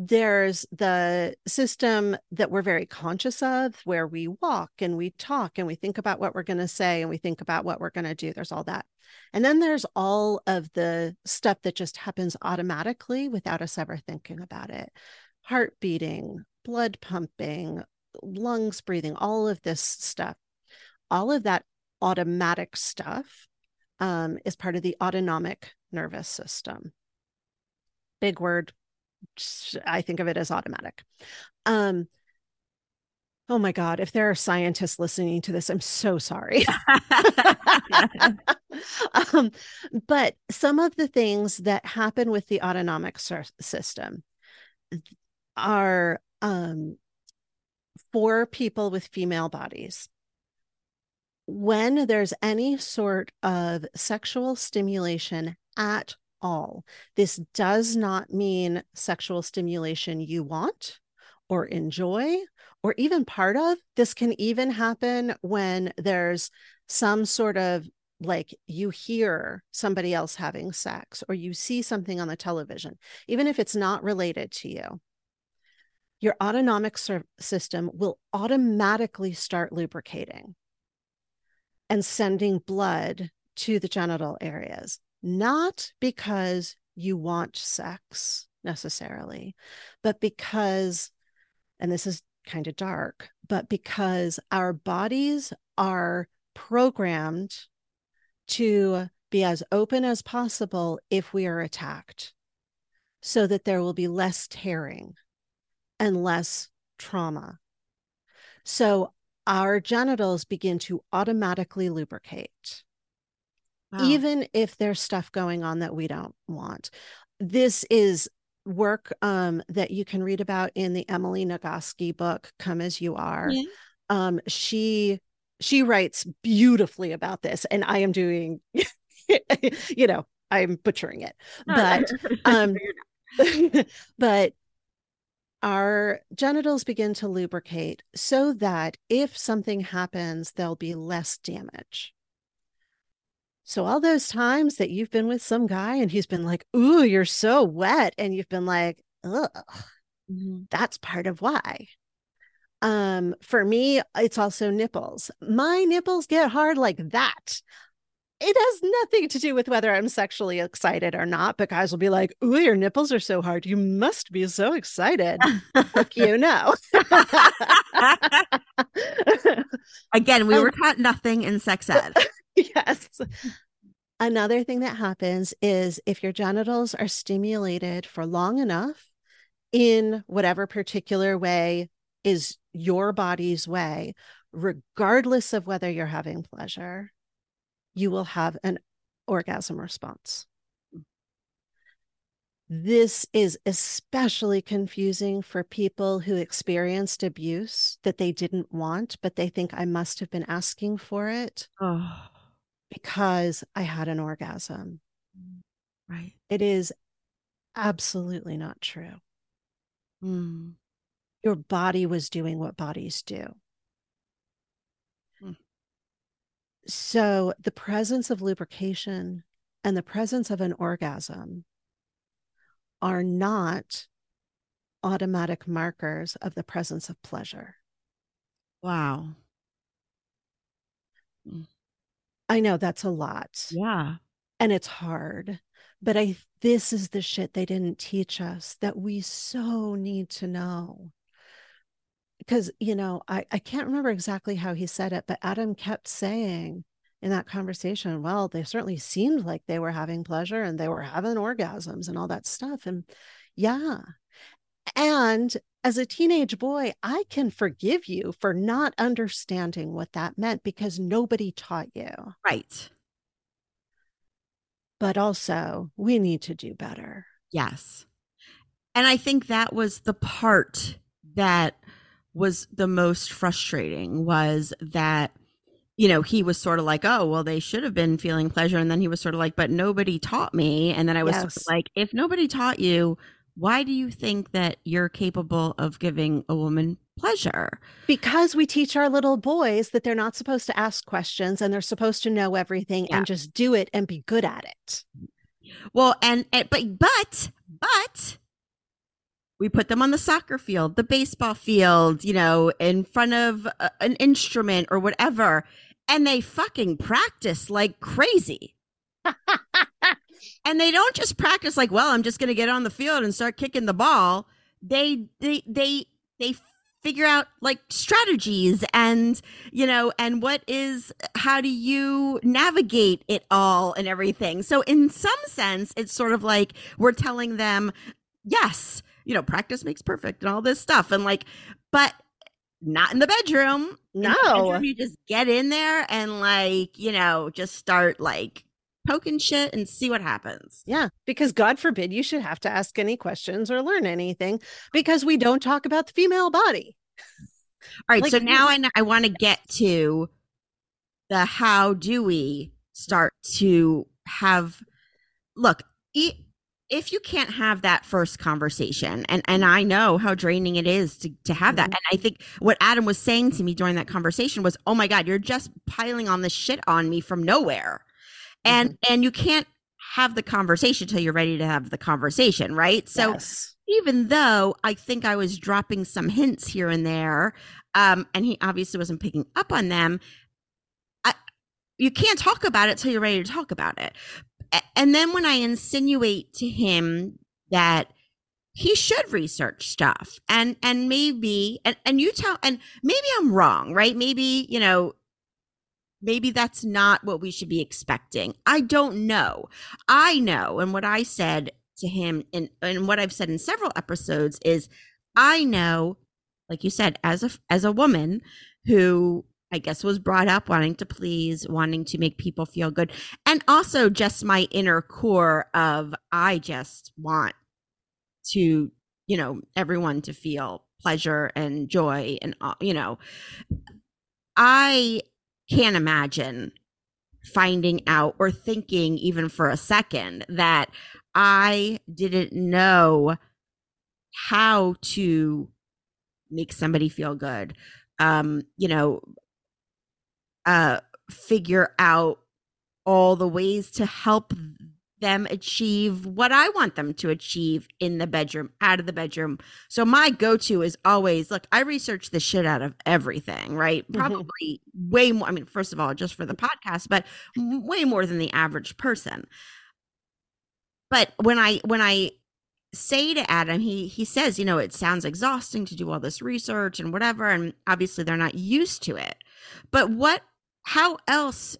there's the system that we're very conscious of where we walk and we talk and we think about what we're going to say and we think about what we're going to do. There's all that. And then there's all of the stuff that just happens automatically without us ever thinking about it. Heart beating blood pumping lungs breathing all of this stuff. All of that automatic stuff um, is part of the autonomic nervous system. Big word I think of it as automatic. Um, oh my God, if there are scientists listening to this, I'm so sorry. um, but some of the things that happen with the autonomic system are um, for people with female bodies. When there's any sort of sexual stimulation at all. This does not mean sexual stimulation you want or enjoy or even part of. This can even happen when there's some sort of like you hear somebody else having sex or you see something on the television, even if it's not related to you. Your autonomic system will automatically start lubricating and sending blood to the genital areas not because you want sex necessarily, but because, and this is kind of dark, but because our bodies are programmed to be as open as possible if we are attacked, so that there will be less tearing and less trauma. So our genitals begin to automatically lubricate wow. even if there's stuff going on that we don't want. This is work um, that you can read about in the Emily Nagoski book, Come As You Are. Yeah. Um, she she writes beautifully about this, and I am doing, you know, I'm butchering it, but um, but our genitals begin to lubricate so that if something happens, there'll be less damage. So all those times that you've been with some guy and he's been like, "Ooh, you're so wet," and you've been like, "Ugh," mm-hmm. that's part of why. Um, for me, it's also nipples. My nipples get hard like that. It has nothing to do with whether I'm sexually excited or not, but guys will be like, Ooh, your nipples are so hard. You must be so excited. Fuck you know.
Again, we were taught nothing in sex ed.
Yes. Another thing that happens is if your genitals are stimulated for long enough in whatever particular way is your body's way, regardless of whether you're having pleasure, you will have an orgasm response. This is especially confusing for people who experienced abuse that they didn't want, but they think I must have been asking for it. Oh because I had an orgasm.
Right.
It is absolutely not true. Mm. Your body was doing what bodies do. Mm. So, the presence of lubrication and the presence of an orgasm are not automatic markers of the presence of pleasure.
Wow.
Mm. I know that's a lot.
Yeah.
And it's hard. But I this is the shit they didn't teach us that we so need to know. Because, you know, I, I can't remember exactly how he said it, but Adam kept saying in that conversation, well, they certainly seemed like they were having pleasure and they were having orgasms and all that stuff. And yeah. And as a teenage boy, I can forgive you for not understanding what that meant because nobody taught you.
Right.
But also, we need to do better.
Yes. And I think that was the part that was the most frustrating was that you know, he was sort of like, oh, well, they should have been feeling pleasure. And then he was sort of like, but nobody taught me. And then I was yes. sort of like, if nobody taught you, why do you think that you're capable of giving a woman pleasure?
Because we teach our little boys that they're not supposed to ask questions and they're supposed to know everything yeah. and just do it and be good at it.
Well, and, and but but but we put them on the soccer field, the baseball field, you know, in front of a, an instrument or whatever and they fucking practice like crazy. and they don't just practice like, well, I'm just going to get on the field and start kicking the ball. They they they they figure out like strategies and you know and what is how do you navigate it all and everything so in some sense it's sort of like we're telling them yes you know practice makes perfect and all this stuff and like but not in the bedroom.
No. The
bedroom, you just get in there and like, you know, just start like poking shit and see what happens.
Yeah, because God forbid you should have to ask any questions or learn anything because we don't talk about the female body.
All right, like, so now I I want to get to the how do we start to have look, if you can't have that first conversation and and i know how draining it is to, to have that mm-hmm. and i think what adam was saying to me during that conversation was oh my god you're just piling on this shit on me from nowhere and mm-hmm. and you can't have the conversation until you're ready to have the conversation right so yes. even though i think i was dropping some hints here and there um and he obviously wasn't picking up on them I, you can't talk about it till you're ready to talk about it and then when I insinuate to him that he should research stuff and and maybe and, and you tell and maybe I'm wrong, right? Maybe, you know, maybe that's not what we should be expecting. I don't know. I know, and what I said to him and and what I've said in several episodes is I know, like you said, as a as a woman who I guess was brought up wanting to please, wanting to make people feel good. And also just my inner core of I just want to, you know, everyone to feel pleasure and joy and uh, you know, I can't imagine finding out or thinking even for a second that I didn't know how to make somebody feel good. Um you know uh, figure out all the ways to help them achieve what I want them to achieve in the bedroom, out of the bedroom. So my go-to is always look, I research the shit out of everything, right? Mm-hmm. Probably mm-hmm. way more I mean, first of all, just for the podcast, but way more than the average person. But when I when I say to Adam, he he says, you know, it sounds exhausting to do all this research and whatever and obviously they're not used to it. But what how else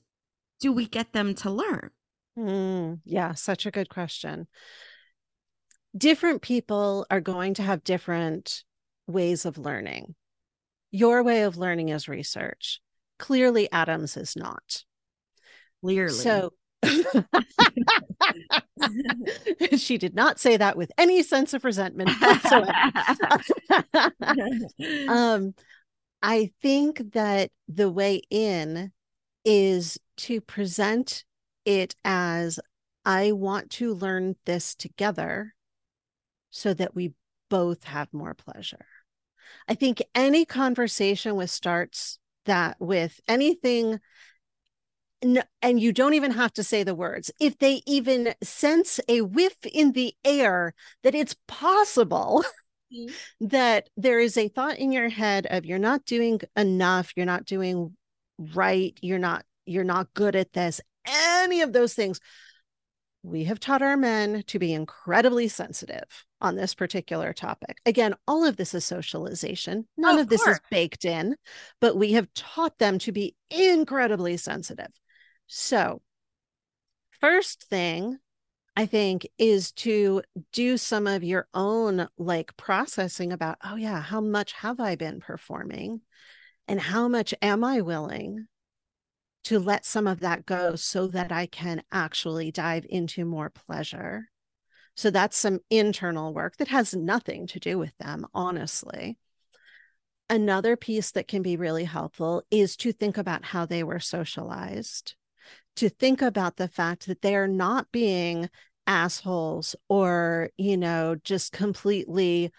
do we get them to learn?
Mm, yeah, such a good question. Different people are going to have different ways of learning. Your way of learning is research. Clearly, Adam's is not.
Clearly.
So she did not say that with any sense of resentment whatsoever. um, I think that the way in is to present it as I want to learn this together so that we both have more pleasure. I think any conversation with starts that with anything and you don't even have to say the words. If they even sense a whiff in the air that it's possible mm-hmm. that there is a thought in your head of you're not doing enough, you're not doing right you're not you're not good at this any of those things we have taught our men to be incredibly sensitive on this particular topic. Again, all of this is socialization. None of, of this is baked in, but we have taught them to be incredibly sensitive. So, first thing I think is to do some of your own like processing about, oh, yeah, how much have I been performing? And how much am I willing to let some of that go so that I can actually dive into more pleasure? So that's some internal work that has nothing to do with them, honestly. Another piece that can be really helpful is to think about how they were socialized, to think about the fact that they are not being assholes or, you know, just completely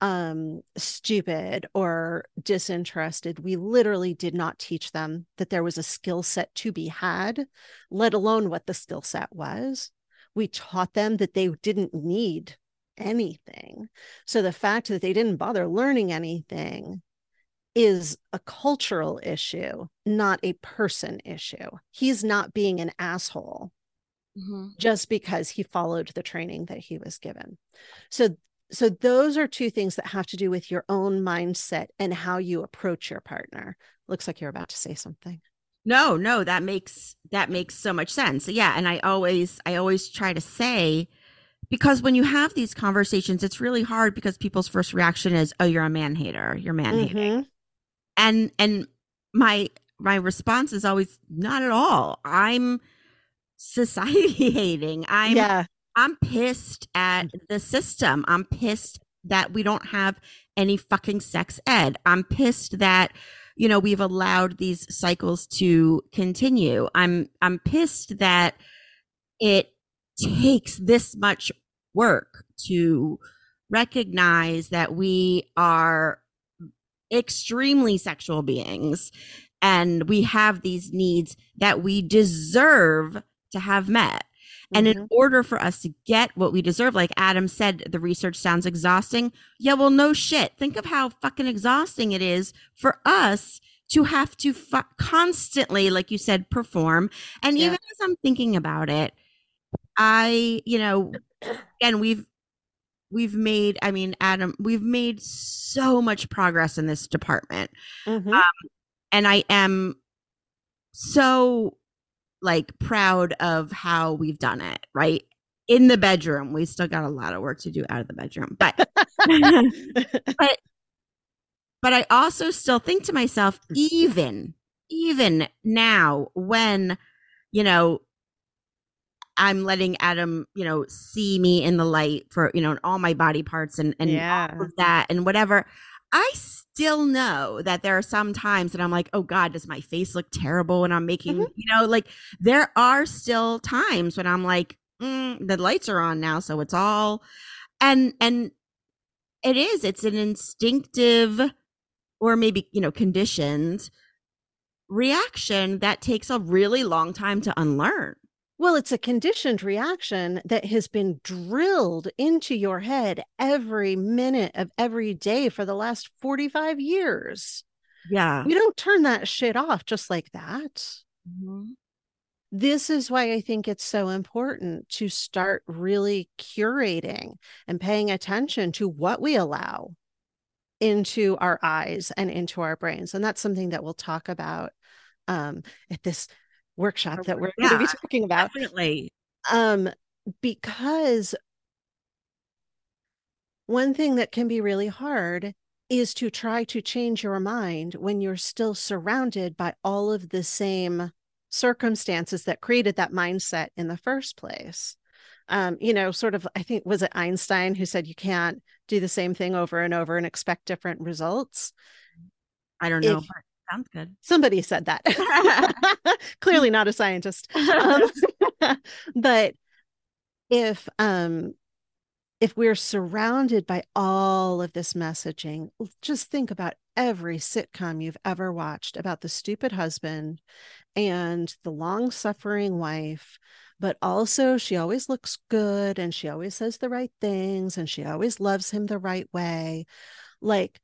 um stupid or disinterested. We literally did not teach them that there was a skill set to be had let alone what the skill set was. We taught them that they didn't need anything. So the fact that they didn't bother learning anything is a cultural issue not a person issue. He's not being an asshole mm-hmm. just because he followed the training that he was given. So so those are two things that have to do with your own mindset and how you approach your partner. Looks like you're about to say something.
No no that makes that makes so much sense. Yeah and i always i always try to say because when you have these conversations it's really hard because people's first reaction is oh you're a man hater. You're man hating. Mm-hmm. and and my my response is always not at all. I'm society hating. I'm yeah I'm pissed at mm. the system. I'm pissed that we don't have any fucking sex ed. I'm pissed that you know we've allowed these cycles to continue. I'm I'm pissed that it takes this much work to recognize that we are extremely sexual beings and we have these needs that we deserve to have met. And mm-hmm. in order for us to get what we deserve, like Adam said, the research sounds exhausting. Yeah, well, no shit. Think of how fucking exhausting it is for us to have to fu- constantly, like you said, perform. And yeah. even as I'm thinking about it, I, you know, again, we've, we've made, I mean, Adam, we've made so much progress in this department. Mm-hmm. Um, and I am so like proud of how we've done it, right? In the bedroom, we still got a lot of work to do out of the bedroom, but but but I also still think to myself, mm. even even now when you know I'm letting Adam, you know, see me in the light for, you know, all my body parts and and yeah. all of that and whatever. I still know that there are some times that I'm like, oh God, does my face look terrible when I'm making, mm-hmm. you know, like there are still times when I'm like, mm, the lights are on now, so it's all, and and it is, it's an instinctive, or maybe you know, conditioned reaction that takes a really long time to unlearn.
Well, it's a conditioned reaction that has been drilled into your head every minute of every day for the last 45 years.
Yeah.
You don't turn that shit off just like that. Mm-hmm. This is why I think it's so important to start really curating and paying attention to what we allow into our eyes and into our brains. And that's something that we'll talk about um, at this workshop that we're yeah, going to be talking about.
Definitely.
Um, because one thing that can be really hard is to try to change your mind when you're still surrounded by all of the same circumstances that created that mindset in the first place. Um, you know, sort of, I think, was it Einstein who said you can't do the same thing over and over and expect different results?
I don't know. If, Sounds good.
Somebody said that. Clearly not a scientist. Um, but if um if we're surrounded by all of this messaging, just think about every sitcom you've ever watched about the stupid husband and the long suffering wife, but also she always looks good and she always says the right things and she always loves him the right way. Like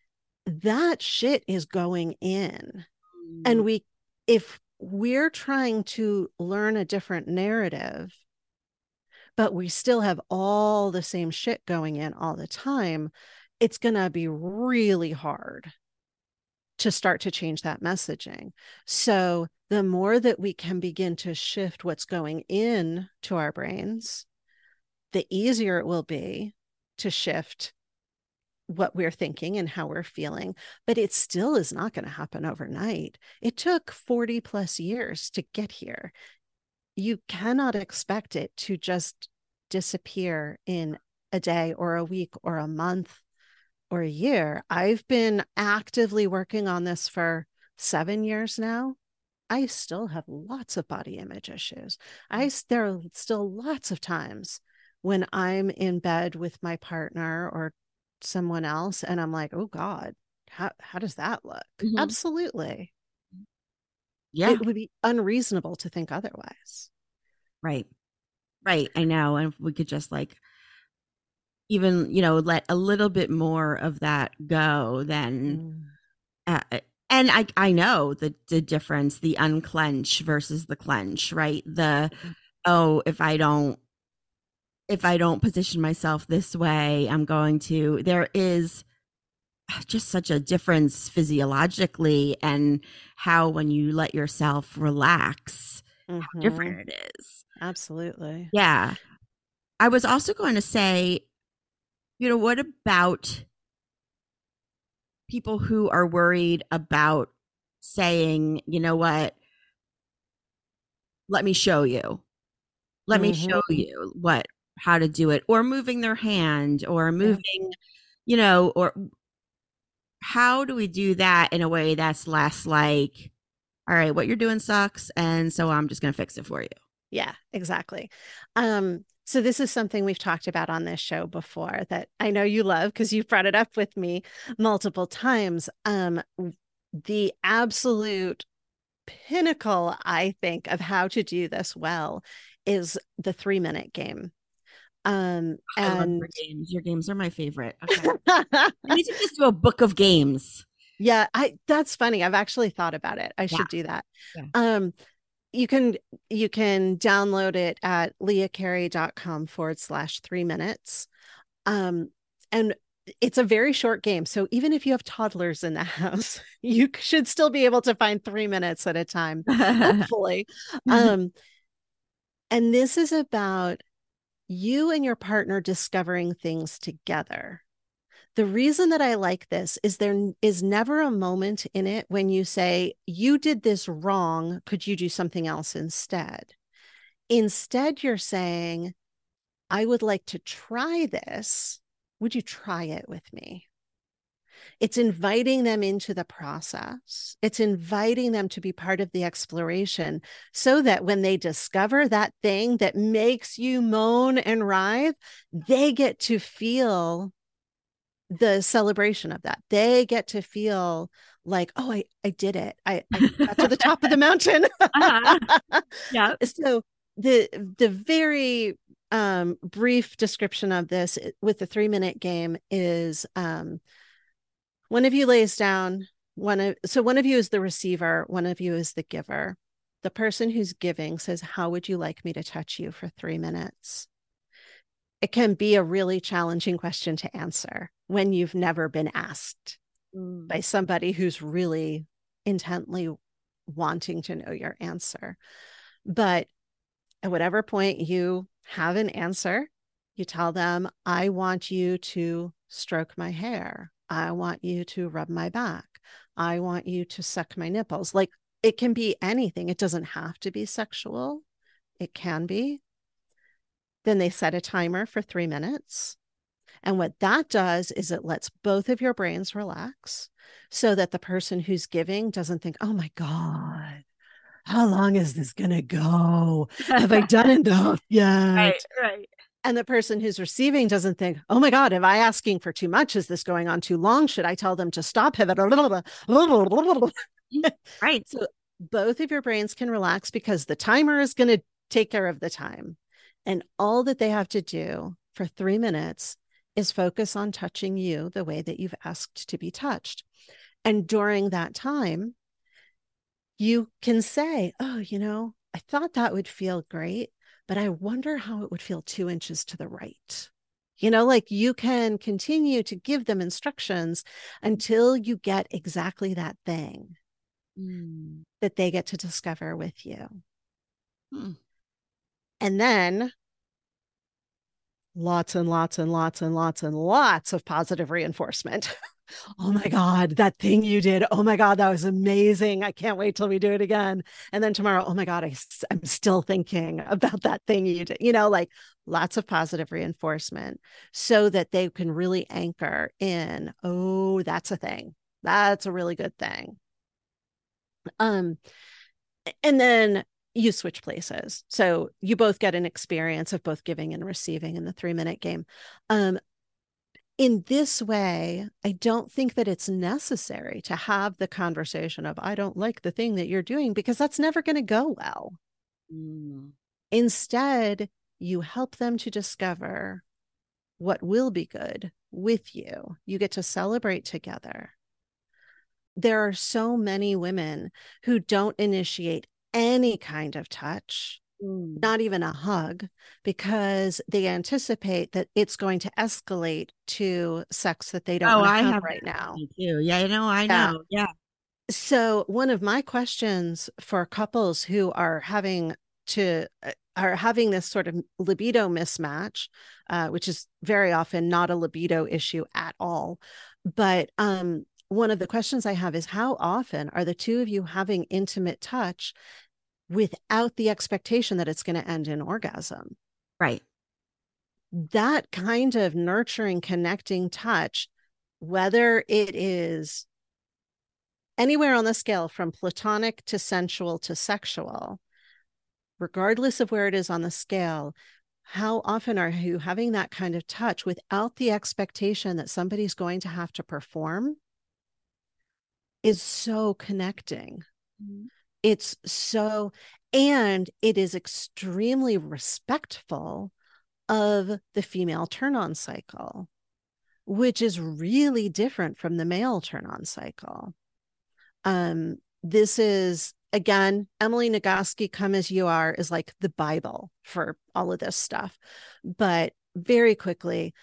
that shit is going in. Mm. And we, if we're trying to learn a different narrative, but we still have all the same shit going in all the time, it's going to be really hard to start to change that messaging. So, the more that we can begin to shift what's going in to our brains, the easier it will be to shift what we're thinking and how we're feeling, but it still is not going to happen overnight. It took 40 plus years to get here. You cannot expect it to just disappear in a day or a week or a month or a year. I've been actively working on this for seven years now. I still have lots of body image issues. I there are still lots of times when I'm in bed with my partner or someone else and I'm like, "Oh god, how how does that look?" Mm-hmm. Absolutely. Yeah. It would be unreasonable to think otherwise.
Right. Right. I know. And we could just like even, you know, let a little bit more of that go, then mm. uh, and I I know the the difference, the unclench versus the clench, right? The mm. oh, if I don't if I don't position myself this way, I'm going to there is just such a difference physiologically and how when you let yourself relax mm-hmm. how different it is
absolutely
yeah i was also going to say you know what about people who are worried about saying you know what let me show you let mm-hmm. me show mm-hmm. you what how to do it or moving their hand or moving you know or how do we do that in a way that's less like, all right, what you're doing sucks. And so I'm just going to fix it for you.
Yeah, exactly. Um, so this is something we've talked about on this show before that I know you love because you've brought it up with me multiple times. Um, the absolute pinnacle, I think, of how to do this well is the three minute game. Um, and
your games. Your games are my favorite. Okay. I need to just do a book of games.
Yeah, I that's funny. I've actually thought about it. I yeah. should do that. Yeah. Um, you can you can download it at leahcarey.com forward slash three minutes. Um, and it's a very short game. So even if you have toddlers in the house, you should still be able to find three minutes at a time, hopefully. um, and this is about you and your partner discovering things together. The reason that I like this is there is never a moment in it when you say, You did this wrong. Could you do something else instead? Instead, you're saying, I would like to try this. Would you try it with me? It's inviting them into the process. It's inviting them to be part of the exploration so that when they discover that thing that makes you moan and writhe, they get to feel the celebration of that. They get to feel like, oh, I, I did it. I, I got to the top of the mountain. uh-huh. Yeah. So the the very um, brief description of this with the three minute game is um, one of you lays down one of so one of you is the receiver one of you is the giver. The person who's giving says how would you like me to touch you for 3 minutes? It can be a really challenging question to answer when you've never been asked mm. by somebody who's really intently wanting to know your answer. But at whatever point you have an answer you tell them i want you to stroke my hair I want you to rub my back. I want you to suck my nipples. Like it can be anything. It doesn't have to be sexual, it can be. Then they set a timer for three minutes. And what that does is it lets both of your brains relax so that the person who's giving doesn't think, oh my God, how long is this going to go? Have I done enough yet? Right, right and the person who's receiving doesn't think, oh my God, am I asking for too much? Is this going on too long? Should I tell them to stop pivot? Mm, right. So both of your brains can relax because the timer is going to take care of the time. And all that they have to do for three minutes is focus on touching you the way that you've asked to be touched. And during that time, you can say, oh, you know, I thought that would feel great but I wonder how it would feel two inches to the right. You know, like you can continue to give them instructions until you get exactly that thing mm. that they get to discover with you. Hmm. And then lots and lots and lots and lots and lots of positive reinforcement. oh my God, that thing you did. Oh my God, that was amazing. I can't wait till we do it again. And then tomorrow, oh my God, I, I'm still thinking about that thing you did. You know, like lots of positive reinforcement so that they can really anchor in, oh, that's a thing. That's a really good thing. Um, and then you switch places. So you both get an experience of both giving and receiving in the three minute game. Um, in this way, I don't think that it's necessary to have the conversation of, I don't like the thing that you're doing, because that's never going to go well. Mm. Instead, you help them to discover what will be good with you. You get to celebrate together. There are so many women who don't initiate any kind of touch, mm. not even a hug, because they anticipate that it's going to escalate to sex that they don't oh, I have, right now.
Too. Yeah, I know, I know. Yeah. yeah.
So one of my questions for couples who are having to uh, are having this sort of libido mismatch, uh, which is very often not a libido issue at all, but um, one of the questions I have is how often are the two of you having intimate touch without the expectation that it's going to end in orgasm?
Right.
That kind of nurturing, connecting touch, whether it is anywhere on the scale from platonic to sensual to sexual, regardless of where it is on the scale, how often are you having that kind of touch without the expectation that somebody's going to have to perform is so connecting. Mm-hmm. It's so, and it is extremely respectful of the female turn on cycle, which is really different from the male turn on cycle. Um, this is again, Emily Nagoski, Come As You Are, is like the Bible for all of this stuff. But very quickly,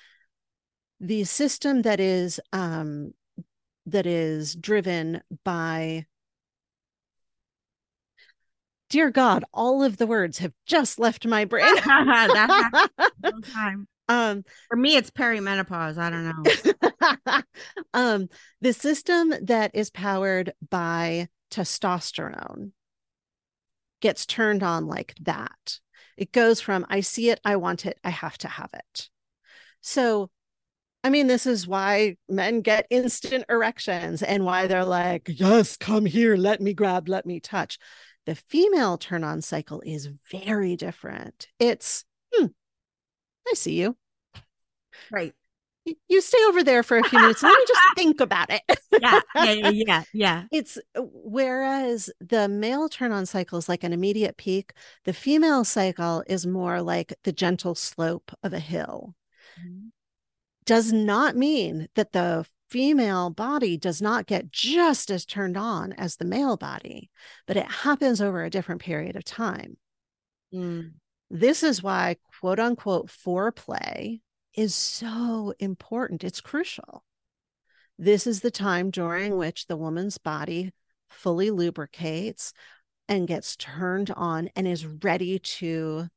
the system that is um, that is driven by dear God, all of the words have just left my brain. that
time. Um, For me, it's perimenopause. I don't
know. um, the system that is powered by testosterone gets turned on like that. It goes from I see it, I want it, I have to have it. So I mean, this is why men get instant erections and why they're like, yes, come here, let me grab, let me touch. The female turn on cycle is very different. It's, hmm, I see you.
Right.
You stay over there for a few minutes. Let me just think about it.
yeah, yeah, yeah, yeah.
It's whereas the male turn on cycle is like an immediate peak, the female cycle is more like the gentle slope of a hill. Mm-hmm does not mean that the female body does not get just as turned on as the male body, but it happens over a different period of time. Mm. This is why, quote unquote, foreplay is so important. It's crucial. This is the time during which the woman's body fully lubricates and gets turned on and is ready to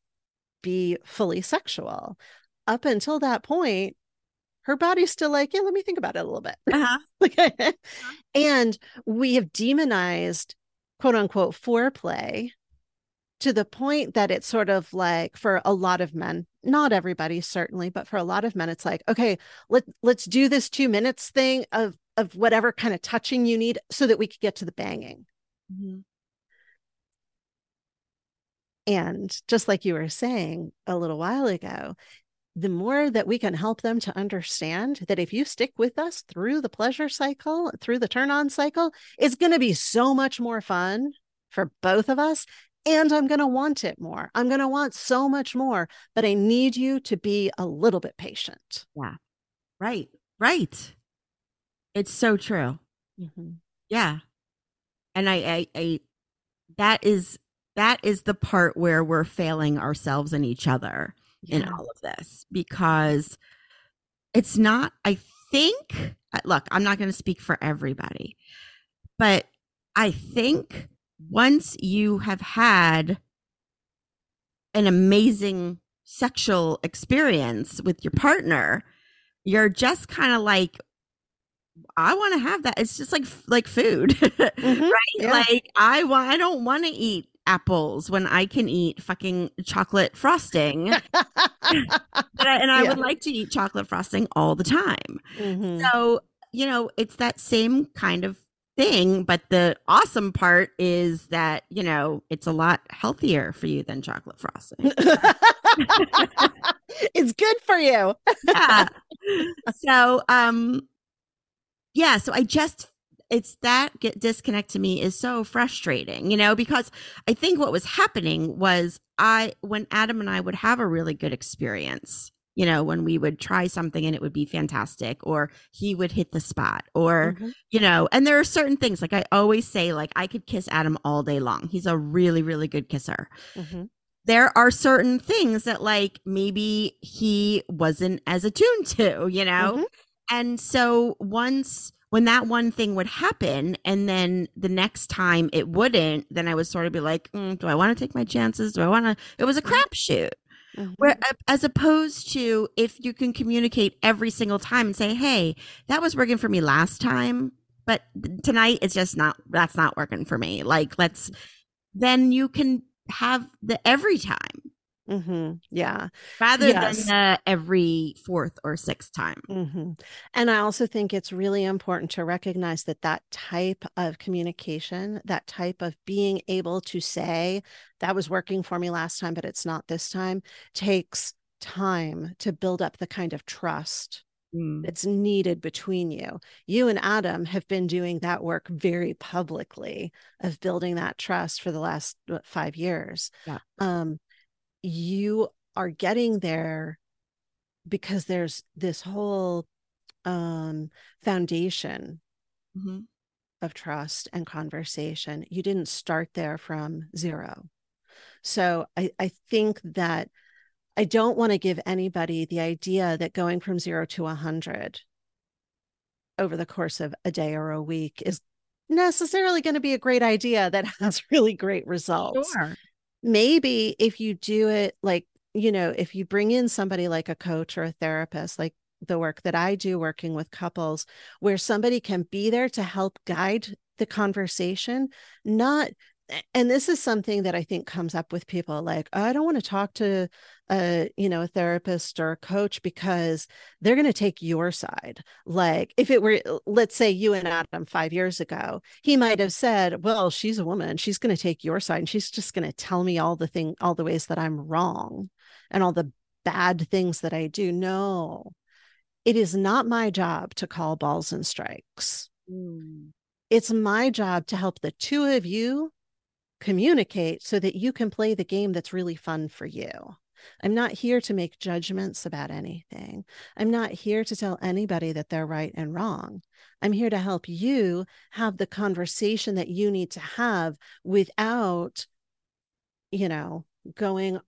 be fully sexual. Up until that point, her body's still like, yeah, let me think about it a little bit. Uh-huh. and we have demonized quote unquote foreplay to the point that it's sort of like for a lot of men, not everybody certainly, but for a lot of men, it's like, okay, let let's do this two minutes thing of of whatever kind of touching you need so that we could get to the banging. Mm-hmm. And just like you were saying a little while ago, the more that we can help them to understand that if you stick with us through the pleasure cycle, through the turn on cycle, it's going to be so much more fun for both of us. And I'm going to want it more. I'm going to want so much more, but I need you to be a little bit patient.
Yeah. Right. Right. It's so true. Mm-hmm. Yeah. And I, I, I, that is, that is the part where we're failing ourselves and each other yeah. in all of this because it's not, I think, uh, look, I'm not going to speak for everybody, but I think once you have had an amazing sexual experience with your partner, you're just kind of like I want to have that. It's just like like food, mm-hmm. right? Yeah. Like I want. I don't want to eat apples when I can eat fucking chocolate frosting. and I, yeah. would like to eat chocolate frosting all the time. Mm-hmm. So you know, it's that same kind of thing. But the awesome part is that, you know, it's a lot healthier for you than chocolate frosting.
it's good for you.
yeah. So, um, yeah, so I just it's that get disconnect to me is so frustrating, you know, because I think what was happening was I when Adam and I would have a really good experience, you know, when we would try something and it would be fantastic, or he would hit the spot, or, mm-hmm. you know, and there are certain things like I always say, like, I could kiss Adam all day long. He's a really, really good kisser. Mm-hmm. There are certain things that, like, maybe he wasn't as attuned to, you know? Mm-hmm. And so once, when that one thing would happen and then the next time it wouldn't then i would sort of be like mm, do i want to take my chances do i want to it was a mm-hmm. crapshoot Mm-hmm. Where, as opposed to if you can communicate every single time and say, "Hey, that was working for me last time, but tonight it's just not. That's not working for me." Like, let's. Then you can have the every time.
Mm-hmm. Yeah.
Rather yes. than every fourth or sixth time.
Mm-hmm. And I also think it's really important to recognize that that type of communication, that type of being able to say, that was working for me last time, but it's not this time, takes time to build up the kind of trust mm. that's needed between you. You and Adam have been doing that work very publicly of building that trust for the last what, five years. Yeah. Um, you are getting there because there's this whole um, foundation mm-hmm. of trust and conversation. You didn't start there from zero. So I, I think that I don't want to give anybody the idea that going from zero to a hundred over the course of a day or a week is necessarily going to be a great idea that has really great results. Sure maybe if you do it like you know if you bring in somebody like a coach or a therapist like the work that I do working with couples where somebody can be there to help guide the conversation not and this is something that I think comes up with people like, oh, I don't want to talk to a, you know, a therapist or a coach because they're going to take your side. Like if it were, let's say you and Adam five years ago, he might have said, well, she's a woman. She's going to take your side and she's just going to tell me all the thing, all the ways that I'm wrong and all the bad things that I do. No, it is not my job to call balls and strikes. Mm. It's my job to help the two of you communicate so that you can play the game that's really fun for you. I'm not here to make judgments about anything. I'm not here to tell anybody that they're right and wrong. I'm here to help you have the conversation that you need to have without, you know, going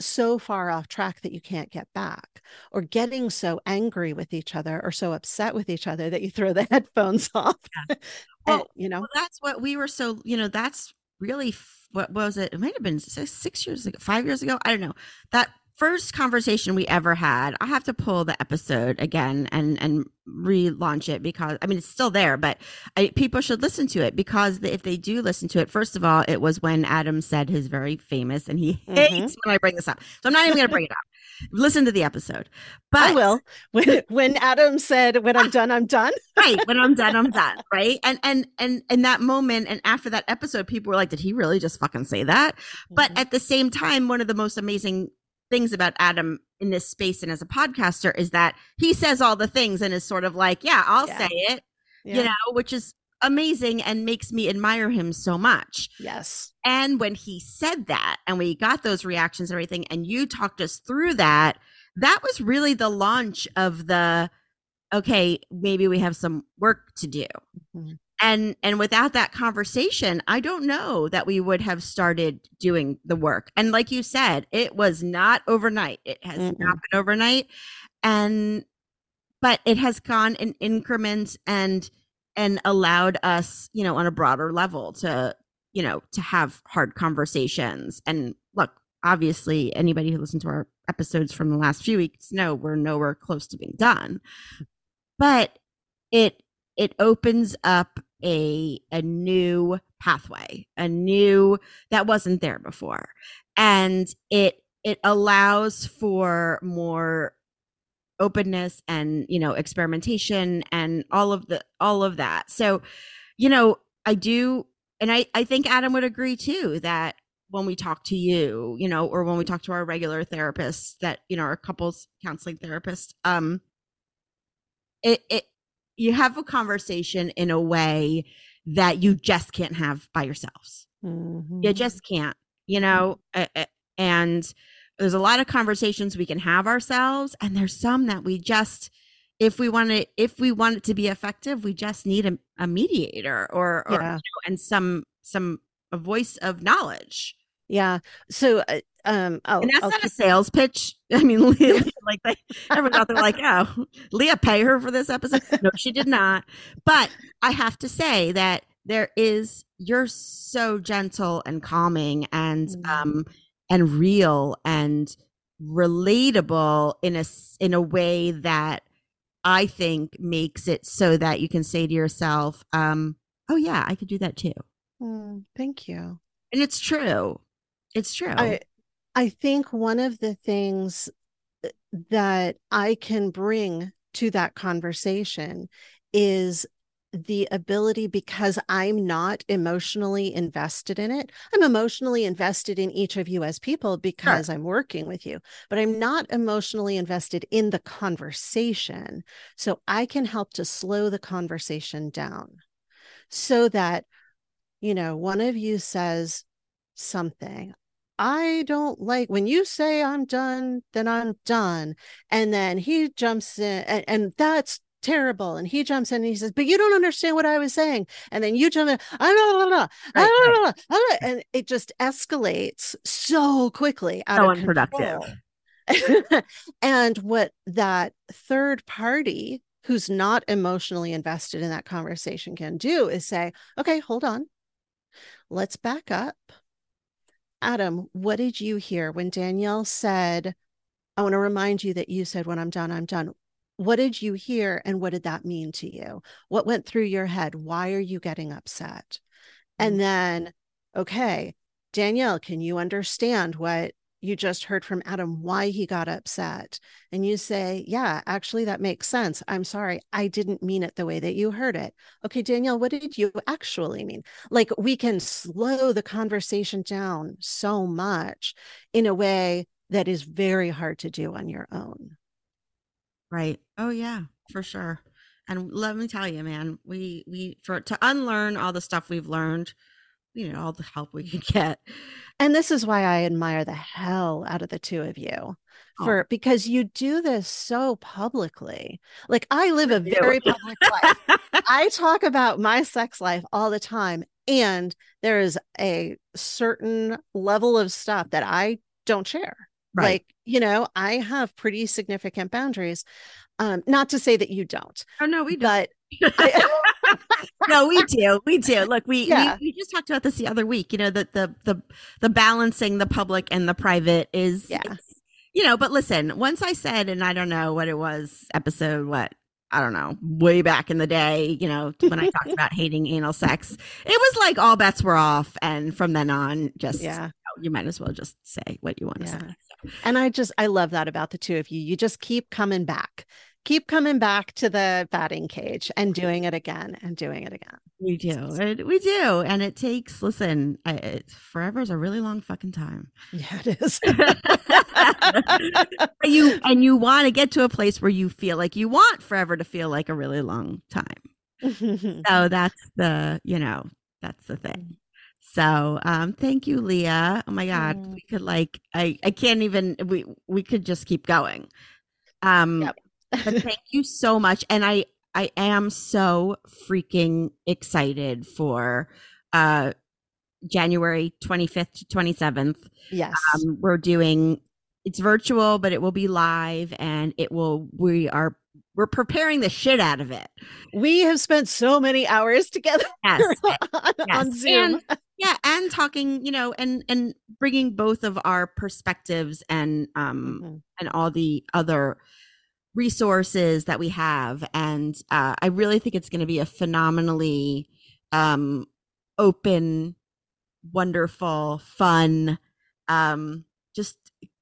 so far off track that you can't get back or getting so angry with each other or so upset with each other that you throw the headphones off. Yeah.
Eh, well, and, you know, well, that's what we were so, you know, that's really what was it? It might have been six, years ago, five years ago. I don't know. That first conversation we ever had. I have to pull the episode again and and relaunch it because I mean it's still there, but I, people should listen to it because if they do listen to it, first of all, it was when Adam said his very famous, and he mm-hmm. hates when I bring this up, so I'm not even going to bring it up. Listen to the episode. But
I will. When when Adam said, "When I'm done, I'm done."
right. When I'm done, I'm done. Right. And and and in that moment, and after that episode, people were like, "Did he really just fucking say that?" Mm-hmm. But at the same time, one of the most amazing things about Adam in this space and as a podcaster is that he says all the things and is sort of like, "Yeah, I'll yeah. say it," yeah. you know, which is amazing and makes me admire him so much.
Yes.
And when he said that and we got those reactions and everything, and you talked us through that, that was really the launch of the okay, maybe we have some work to do. Mm-hmm. And and without that conversation, I don't know that we would have started doing the work. And like you said, it was not overnight. It has mm-hmm. not been overnight. And but it has gone in increments and and allowed us, you know, on a broader level to, you know, to have hard conversations. And look, obviously, anybody who listened to our episodes from the last few weeks know we're nowhere close to being done. But it it opens up a a new pathway, a new that wasn't there before. And it it allows for more openness and you know experimentation and all of the all of that so you know i do and i i think adam would agree too that when we talk to you you know or when we talk to our regular therapists that you know our couples counseling therapist um it it you have a conversation in a way that you just can't have by yourselves mm-hmm. you just can't you know and there's a lot of conversations we can have ourselves and there's some that we just if we want it if we want it to be effective we just need a, a mediator or, or yeah. you know, and some some a voice of knowledge
yeah so uh, um
I'll, and that's I'll not a sales pitch i mean like they everyone out there like oh leah pay her for this episode no she did not but i have to say that there is you're so gentle and calming and mm-hmm. um and real and relatable in a in a way that I think makes it so that you can say to yourself, um, "Oh yeah, I could do that too."
Mm, thank you.
And it's true. It's true.
I I think one of the things uh, that I can bring to that conversation is the ability because I'm not emotionally invested in it. I'm emotionally invested in each of you as people because sure. I'm working with you, but I'm not emotionally invested in the conversation. So I can help to slow the conversation down so that, you know, one of you says something. I don't like when you say I'm done, then I'm done. And then he jumps in, and, and that's terrible. And he jumps in and he says, But you don't understand what I was saying. And then you jump in, ah, right, right. and it just escalates so quickly. Out so unproductive. and what that third party who's not emotionally invested in that conversation can do is say, Okay, hold on. Let's back up. Adam, what did you hear when Danielle said, I want to remind you that you said, when I'm done, I'm done what did you hear and what did that mean to you? What went through your head? Why are you getting upset? And mm-hmm. then, okay, Danielle, can you understand what you just heard from Adam, why he got upset? And you say, yeah, actually, that makes sense. I'm sorry. I didn't mean it the way that you heard it. Okay, Danielle, what did you actually mean? Like we can slow the conversation down so much in a way that is very hard to do on your own.
Right. Oh yeah, for sure. And let me tell you, man, we we for to unlearn all the stuff we've learned, you know, all the help we can get.
And this is why I admire the hell out of the two of you. For oh. because you do this so publicly. Like I live a very public life. I talk about my sex life all the time and there is a certain level of stuff that I don't share. Right. Like, you know, I have pretty significant boundaries. Um, not to say that you don't.
Oh no, we don't. But no, we do. We do. Look, we, yeah. we, we just talked about this the other week. You know, that the the the balancing the public and the private is
yeah.
You know, but listen, once I said, and I don't know what it was, episode what I don't know, way back in the day, you know, when I talked about hating anal sex, it was like all bets were off. And from then on, just, yeah. You, know, you might as well just say what you want to yeah. say.
And I just, I love that about the two of you. You just keep coming back, keep coming back to the batting cage and doing it again and doing it again.
We do. we do. And it takes, listen, it, forever is a really long fucking time.
Yeah, it is.
you, and you want to get to a place where you feel like you want forever to feel like a really long time. so that's the, you know, that's the thing. So um, thank you, Leah. Oh my God, mm. we could like I I can't even we we could just keep going. Um, yep. But thank you so much, and I I am so freaking excited for uh January 25th to 27th.
Yes.
Um, we're doing it's virtual, but it will be live and it will we are we're preparing the shit out of it.
We have spent so many hours together yes. on, yes. on Zoom.
And, yeah, and talking, you know, and and bringing both of our perspectives and um mm-hmm. and all the other resources that we have. And uh, I really think it's going to be a phenomenally um, open, wonderful, fun, um, just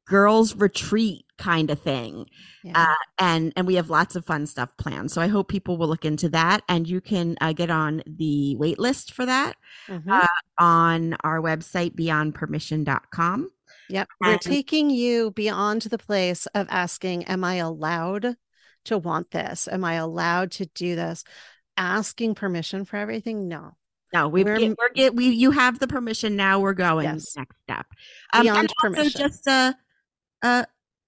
girls retreat kind of thing.
Yeah.
Uh, and and we have lots of fun stuff planned. So I hope people will look into that, and you can uh, get on the wait list for that
Mhm.
uh, on our website beyondpermission.com.
Yep. We're taking you beyond the place of asking, Am I allowed to want this? Am I allowed to do this? Asking permission for everything? No.
No, we've
We're-
get, we're get we you have the permission now. We're going
Yes.
next step. Um,
Beyond
and also
permission.
just uh, uh,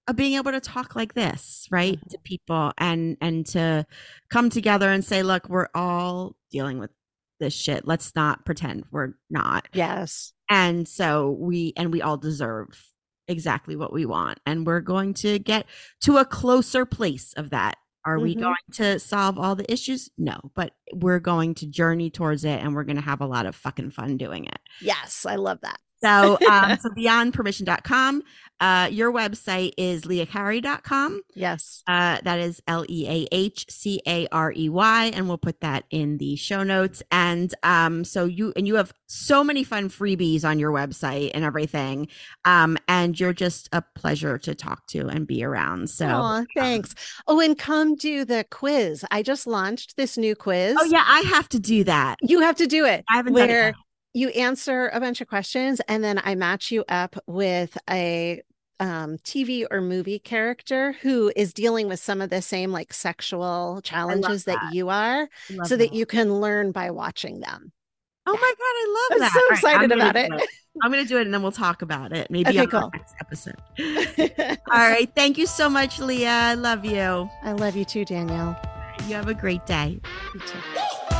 uh, being able to talk like this, right,
Mhm.
to people and and to come together and say, look, we're all dealing with this shit. Let's not pretend we're not.
Yes.
and so we and we all deserve exactly what we want and we're going to get to a closer place of that are we
Mhm.
going to solve all the issues no but we're going to journey towards it and we're going to have a lot of fucking fun doing it
Yes. I love that.
So um so beyondpermission.com uh your website is leahcarey.com
Yes.
uh, that is L E A H C A R E Y, and we'll put that in the show notes. And um, so you and you have so many fun freebies on your website and everything. Um, and you're just a pleasure to talk to and be around. So,
Aw, thanks. Oh, and come do the quiz. I just launched this new quiz.
oh yeah, I have to do that.
You have to do it.
I haven't done it.
You answer a bunch of questions and then I match you up with a um, TV or movie character who is dealing with some of the same like sexual challenges that.
that.
you are so that you can learn by watching them.
Oh my god, I love it.
I'm
that.
so
right,
excited
I'm
about
do
it.
I'm gonna do it and then we'll talk about it. Maybe
Okay,
on
cool.
the next episode. All right. Thank you so much, Leah. I love you.
I love you too, Danielle.
You have a great day.
You too.